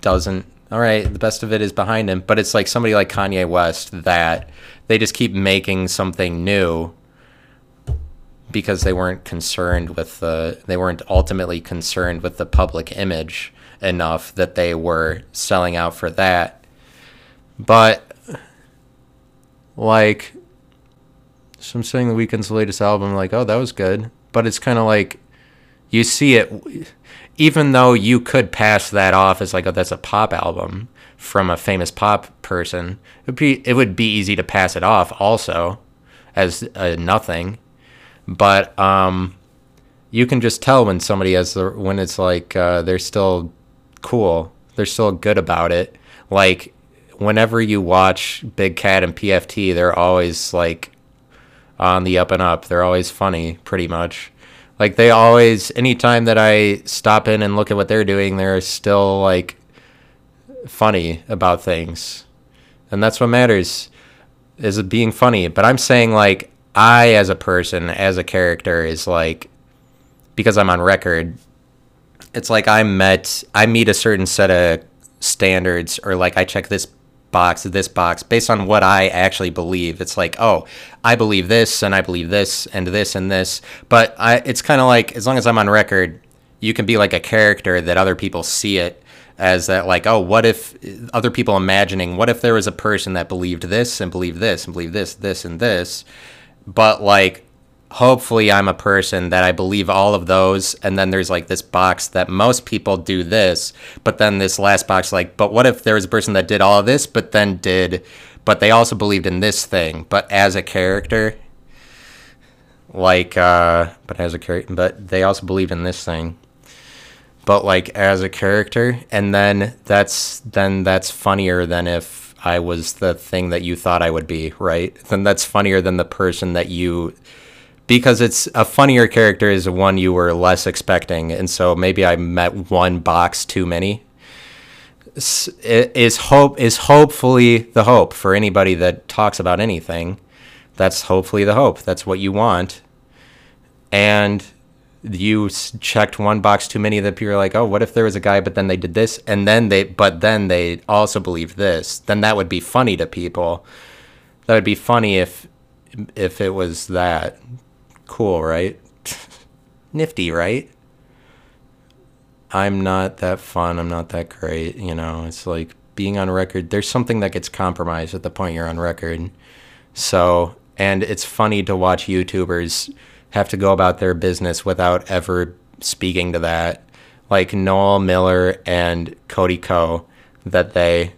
doesn't. All right, the best of it is behind him, but it's like somebody like Kanye West that they just keep making something new because they weren't concerned with the they weren't ultimately concerned with the public image enough that they were selling out for that. But like so i'm saying the Weeknd's latest album like oh that was good. But it's kind of like you see it even though you could pass that off as like oh that's a pop album from a famous pop person it would be it would be easy to pass it off also as a nothing but um, you can just tell when somebody has the when it's like uh, they're still cool, they're still good about it. Like whenever you watch Big Cat and PFT, they're always like on the up and up. They're always funny, pretty much. Like they always, anytime that I stop in and look at what they're doing, they're still like funny about things, and that's what matters is being funny. But I'm saying like I, as a person, as a character, is like because I'm on record. It's like I met, I meet a certain set of standards, or like I check this box, this box, based on what I actually believe. It's like, oh, I believe this, and I believe this, and this, and this. But I, it's kind of like as long as I'm on record, you can be like a character that other people see it as that like oh what if other people imagining what if there was a person that believed this and believed this and believed this this and this but like hopefully I'm a person that I believe all of those and then there's like this box that most people do this but then this last box like but what if there was a person that did all of this but then did but they also believed in this thing but as a character like uh but as a character but they also believed in this thing. But like as a character and then that's then that's funnier than if I was the thing that you thought I would be, right? Then that's funnier than the person that you because it's a funnier character is one you were less expecting and so maybe I met one box too many. is hope is hopefully the hope for anybody that talks about anything. That's hopefully the hope. That's what you want. And you checked one box too many that people are like, oh, what if there was a guy, but then they did this, and then they, but then they also believe this. Then that would be funny to people. That would be funny if, if it was that. Cool, right? Nifty, right? I'm not that fun. I'm not that great. You know, it's like being on record. There's something that gets compromised at the point you're on record. So, and it's funny to watch YouTubers have to go about their business without ever speaking to that. Like Noel Miller and Cody Ko, that they,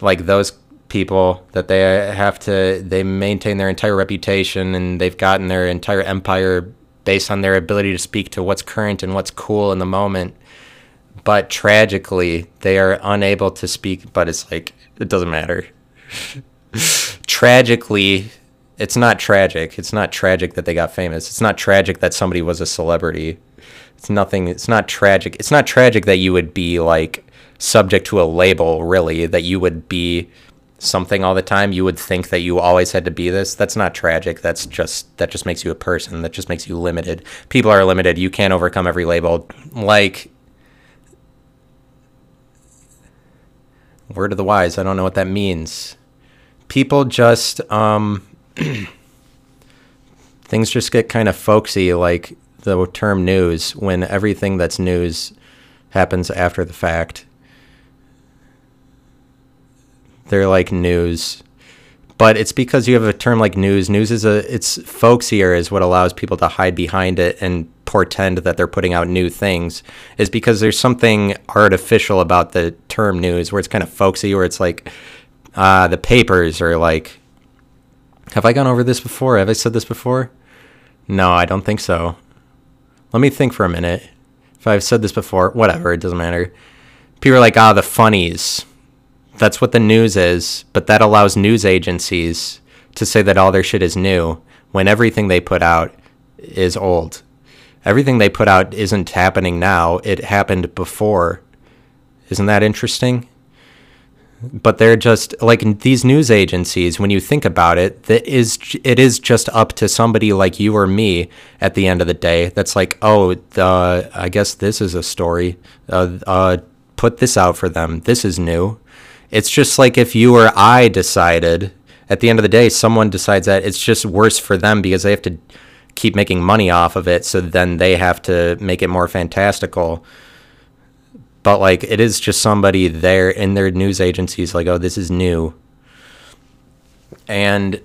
like those people that they have to, they maintain their entire reputation and they've gotten their entire empire based on their ability to speak to what's current and what's cool in the moment. But tragically, they are unable to speak, but it's like, it doesn't matter. tragically, it's not tragic. It's not tragic that they got famous. It's not tragic that somebody was a celebrity. It's nothing. It's not tragic. It's not tragic that you would be like subject to a label, really, that you would be something all the time. You would think that you always had to be this. That's not tragic. That's just that just makes you a person. That just makes you limited. People are limited. You can't overcome every label. Like word of the wise. I don't know what that means. People just um things just get kind of folksy like the term news when everything that's news happens after the fact. They're like news. But it's because you have a term like news. News is a it's folksier is what allows people to hide behind it and portend that they're putting out new things is because there's something artificial about the term news where it's kind of folksy where it's like uh, the papers are like have I gone over this before? Have I said this before? No, I don't think so. Let me think for a minute. If I've said this before, whatever, it doesn't matter. People are like, ah, the funnies. That's what the news is, but that allows news agencies to say that all their shit is new when everything they put out is old. Everything they put out isn't happening now, it happened before. Isn't that interesting? But they're just like these news agencies when you think about it that is it is just up to somebody like you or me at the end of the day that's like oh i guess this is a story. Uh, uh, put this out for them. This is new. It's just like if you or i decided at the end of the day someone decides that it's just worse for them because they have to keep making money off of it so then they have to make it more fantastical but like it is just somebody there in their news agencies like oh this is new. And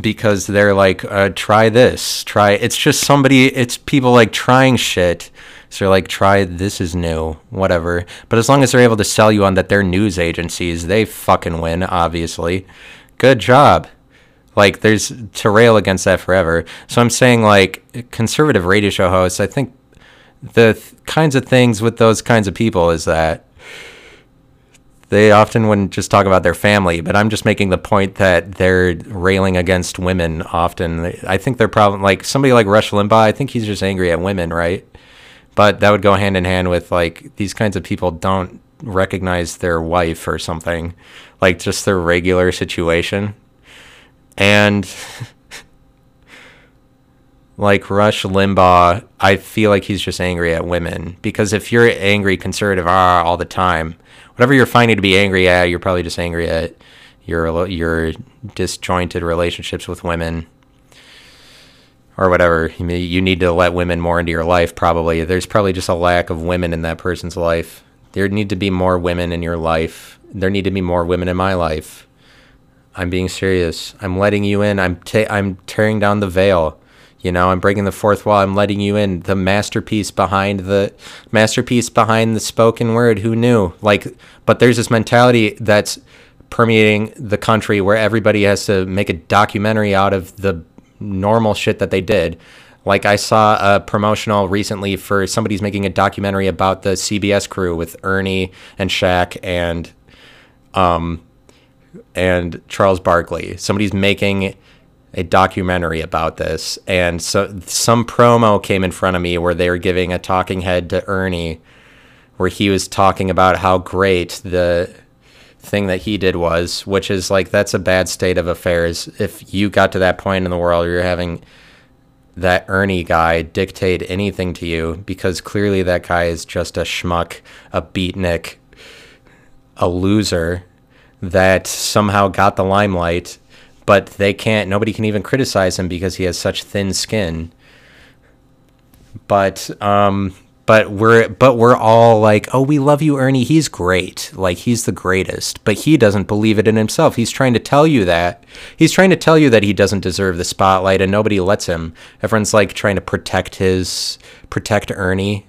because they're like uh, try this try it's just somebody it's people like trying shit. So they're like try this is new whatever. But as long as they're able to sell you on that they're news agencies they fucking win obviously. Good job. Like there's to rail against that forever. So i'm saying like conservative radio show hosts i think the th- kinds of things with those kinds of people is that they often wouldn't just talk about their family, but I'm just making the point that they're railing against women often. I think they're probably like somebody like Rush Limbaugh, I think he's just angry at women, right? But that would go hand in hand with like these kinds of people don't recognize their wife or something, like just their regular situation. And like Rush Limbaugh, I feel like he's just angry at women because if you're angry conservative ah, all the time, whatever you're finding to be angry at, you're probably just angry at your your disjointed relationships with women or whatever. You, you need to let women more into your life. Probably there's probably just a lack of women in that person's life. There need to be more women in your life. There need to be more women in my life. I'm being serious. I'm letting you in. I'm ta- I'm tearing down the veil. You know, I'm breaking the fourth wall. I'm letting you in. The masterpiece behind the masterpiece behind the spoken word. Who knew? Like, but there's this mentality that's permeating the country where everybody has to make a documentary out of the normal shit that they did. Like I saw a promotional recently for somebody's making a documentary about the CBS crew with Ernie and Shaq and um and Charles Barkley. Somebody's making a documentary about this, and so some promo came in front of me where they were giving a talking head to Ernie, where he was talking about how great the thing that he did was, which is like that's a bad state of affairs. If you got to that point in the world where you're having that Ernie guy dictate anything to you, because clearly that guy is just a schmuck, a beatnik, a loser that somehow got the limelight, but they can't, nobody can even criticize him because he has such thin skin. But, um, but we're but we're all like, "Oh, we love you, Ernie. He's great. Like he's the greatest." But he doesn't believe it in himself. He's trying to tell you that. He's trying to tell you that he doesn't deserve the spotlight and nobody lets him. Everyone's like trying to protect his protect Ernie.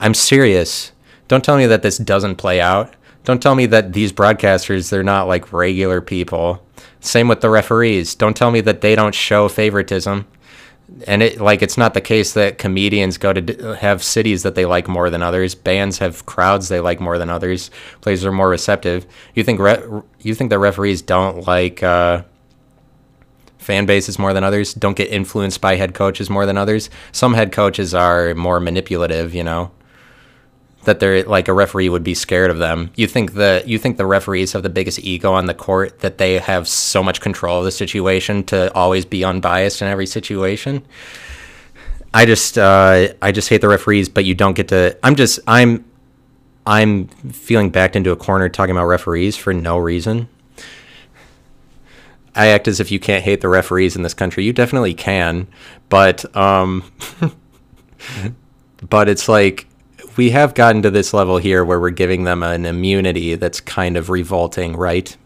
I'm serious. Don't tell me that this doesn't play out. Don't tell me that these broadcasters they're not like regular people. Same with the referees. Don't tell me that they don't show favoritism. And it like it's not the case that comedians go to have cities that they like more than others. Bands have crowds they like more than others. Players are more receptive. You think re- you think that referees don't like uh, fan bases more than others? Don't get influenced by head coaches more than others? Some head coaches are more manipulative you know that they're like a referee would be scared of them. You think the you think the referees have the biggest ego on the court that they have so much control of the situation to always be unbiased in every situation. I just uh, I just hate the referees, but you don't get to. I'm just I'm I'm feeling backed into a corner talking about referees for no reason. I act as if you can't hate the referees in this country. You definitely can, but um, but it's like we have gotten to this level here where we're giving them an immunity that's kind of revolting, right?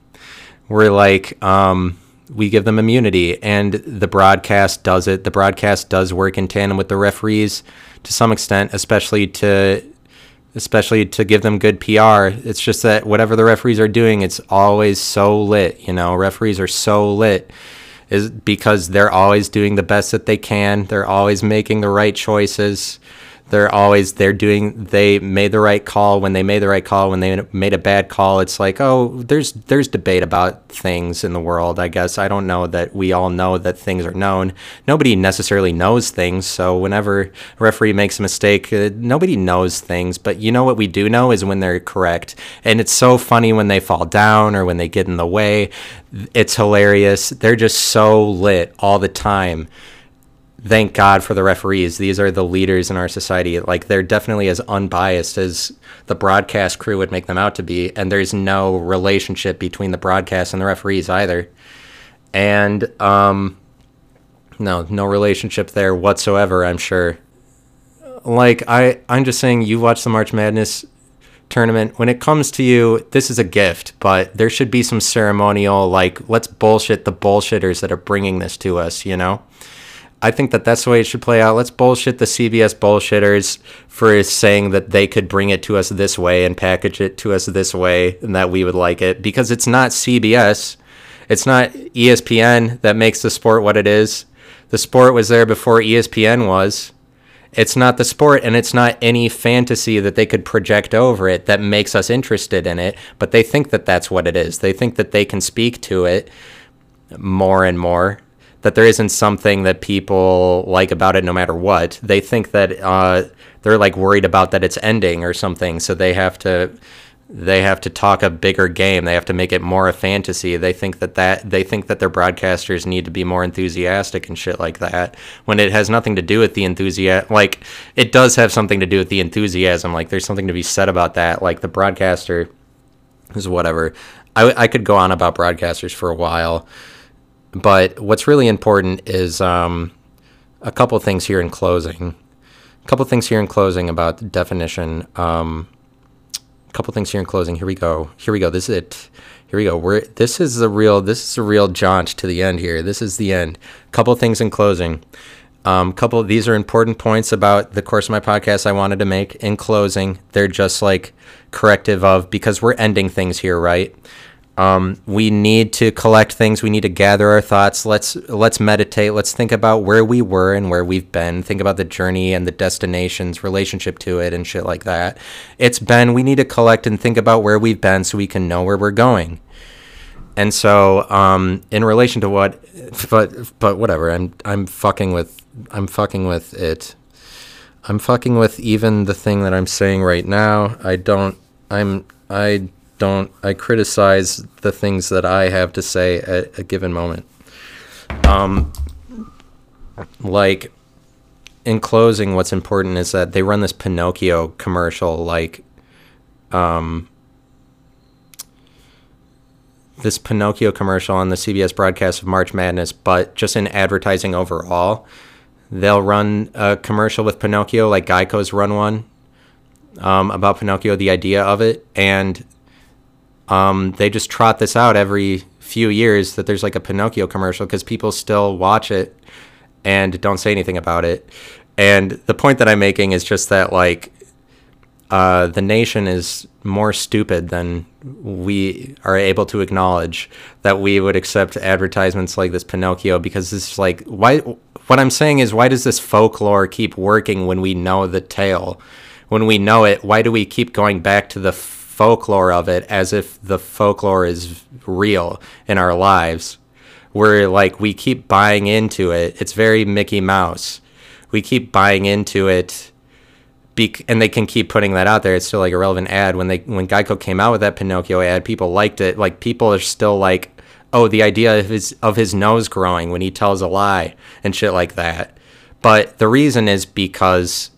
We're like, um, we give them immunity, and the broadcast does it. The broadcast does work in tandem with the referees to some extent, especially to especially to give them good PR. It's just that whatever the referees are doing, it's always so lit. You know, referees are so lit is because they're always doing the best that they can. They're always making the right choices they're always they're doing they made the right call. When they made the right call when they made a bad call it's like oh there's there's debate about things in the world i guess. I don't know that we all know that things are known. Nobody necessarily knows things. So whenever a referee makes a mistake uh, nobody knows things. But you know what we do know is when they're correct. And it's so funny when they fall down or when they get in the way. It's hilarious. They're just so lit all the time thank God for the referees. These are the leaders in our society. Like they're definitely as unbiased as the broadcast crew would make them out to be, and there's no relationship between the broadcast and the referees either. And um, no, no relationship there whatsoever. I'm sure. Like I, I'm just saying, you watch the March Madness tournament. When it comes to you, this is a gift, but there should be some ceremonial, like let's bullshit the bullshitters that are bringing this to us. You know I think that that's the way it should play out. Let's bullshit the CBS bullshitters for saying that they could bring it to us this way and package it to us this way and that we would like it because it's not CBS. It's not ESPN that makes the sport what it is. The sport was there before ESPN was. It's not the sport and it's not any fantasy that they could project over it that makes us interested in it, but they think that that's what it is. They think that they can speak to it more and more that there isn't something that people like about it no matter what. They think that uh, they're like worried about that it's ending or something, so they have to they have to talk a bigger game. They have to make it more a fantasy. They think that that they think that their broadcasters need to be more enthusiastic and shit like that. When it has nothing to do with the enthusiasm, like it does have something to do with the enthusiasm. Like there's something to be said about that. Like the broadcaster is whatever. I I could go on about broadcasters for a while. But what's really important is um, a couple things here in closing. A couple things here in closing about definition. Um, a couple things here in closing. Here we go. Here we go. This is it. Here we go. We're this is the real. This is a real jaunt to the end here. This is the end. A couple things in closing. Um, couple these are important points about the course of my podcast I wanted to make in closing. They're just like corrective of because we're ending things here, right? Um, we need to collect things. We need to gather our thoughts. Let's let's meditate. Let's think about where we were and where we've been. Think about the journey and the destination's relationship to it and shit like that. It's been. We need to collect and think about where we've been so we can know where we're going. And so, um, in relation to what, but but whatever. I'm I'm fucking with I'm fucking with it. I'm fucking with even the thing that I'm saying right now. I don't. I'm. I don't. I criticize the things that I have to say at a given moment. Um, like in closing, what's important is that they run this Pinocchio commercial, like, um, this Pinocchio commercial on the CBS broadcast of March Madness, but just in advertising overall. They'll run a commercial with Pinocchio, like Geico's run one um, about Pinocchio, the idea of it, and um, they just trot this out every few years that there's like a Pinocchio commercial because people still watch it and don't say anything about it. And the point that I'm making is just that like uh, the nation is more stupid than we are able to acknowledge that we would accept advertisements like this Pinocchio because is like why what I'm saying is why does this folklore keep working when we know the tale when we know it why do we keep going back to the folklore of it as if the folklore is real in our lives we're like we keep buying into it it's very Mickey Mouse we keep buying into it and they can keep putting that out there. It's still like a relevant ad. When they when Geico came out with that Pinocchio ad, people liked it. Like people are still like, oh, the idea of his of his nose growing when he tells a lie and shit like that. But the reason is because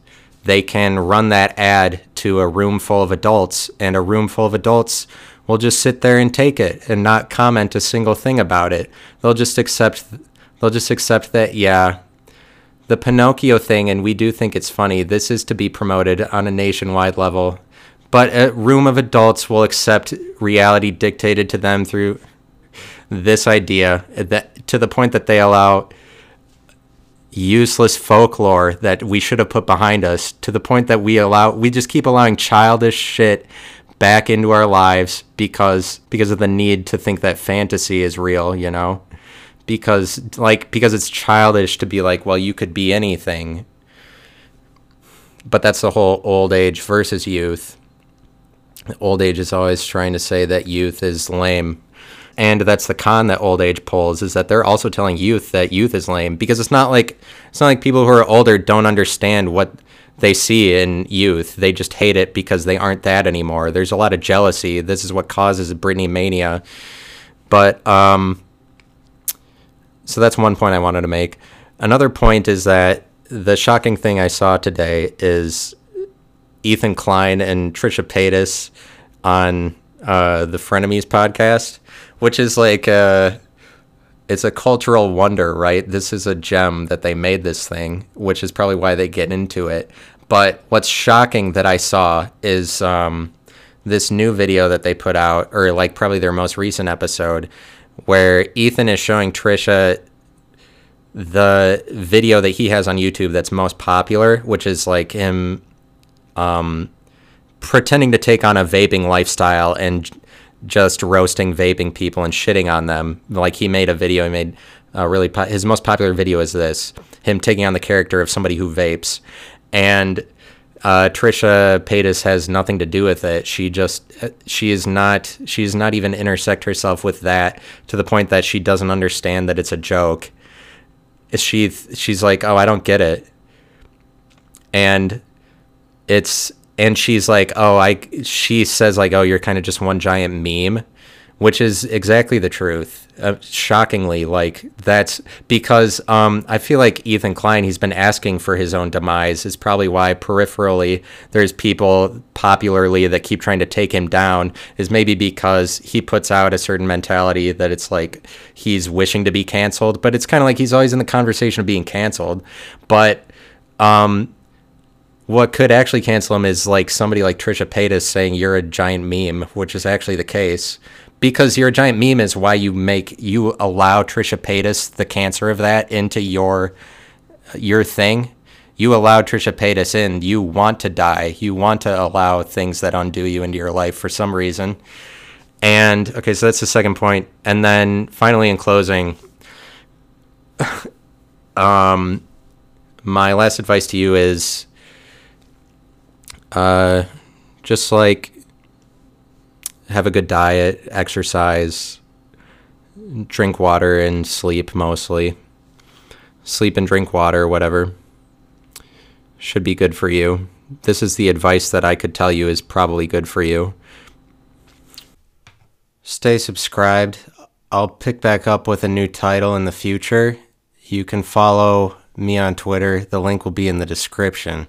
they can run that ad to a room full of adults, and a room full of adults will just sit there and take it and not comment a single thing about it. They'll just accept. They'll just accept that yeah, the Pinocchio thing, and we do think it's funny, this is to be promoted on a nationwide level. But a room of adults will accept reality dictated to them through this idea that to the point that they allow useless folklore that we should have put behind us to the point that we allow we just keep allowing childish shit back into our lives because because of the need to think that fantasy is real, you know? because like because it's childish to be like well you could be anything. But that's the whole old age versus youth. Old age is always trying to say that youth is lame and that's the con that old age pulls is that they're also telling youth that youth is lame because it's not like it's not like people who are older don't understand what they see in youth. They just hate it because they aren't that anymore. There's a lot of jealousy. This is what causes britney mania. But um so that's one point I wanted to make. Another point is that the shocking thing I saw today is Ethan Klein and Trisha Paytas on uh, the Frenemies podcast, which is like a, it's a cultural wonder, right? This is a gem that they made this thing, which is probably why they get into it. But what's shocking that I saw is um, this new video that they put out, or like probably their most recent episode, where Ethan is showing Trisha the video that he has on YouTube that's most popular, which is like him um, pretending to take on a vaping lifestyle and just roasting vaping people and shitting on them. Like he made a video, he made really po- his most popular video is this him taking on the character of somebody who vapes, and uh, Trisha Paytas has nothing to do with it. She just she is not she she's not even intersect herself with that to the point that she doesn't understand that it's a joke. She she's like, oh, I don't get it, and it's and she's like, oh, I she says like, oh, you're kind of just one giant meme, which is exactly the truth. Uh, shockingly, like that's because um, I feel like Ethan Klein, he's been asking for his own demise. Is probably why peripherally there's people popularly that keep trying to take him down. Is maybe because he puts out a certain mentality that it's like he's wishing to be canceled, but it's kind of like he's always in the conversation of being canceled. But um, what could actually cancel him is like somebody like Trisha Paytas saying you're a giant meme, which is actually the case because you're a giant meme is why you make you allow Trisha Paytas the cancer of that into your your thing. You allow Trisha Paytas in. You want to die. You want to allow things that undo you into your life for some reason. And okay, so that's the second point. And then finally, in closing, um, my last advice to you is, uh, just like have a good diet, exercise, drink water, and sleep mostly. Sleep and drink water, whatever. should be good for you. This is the advice that I could tell you is probably good for you. Stay subscribed. I'll pick back up with a new title in the future. You can follow me on Twitter. The link will be in the description.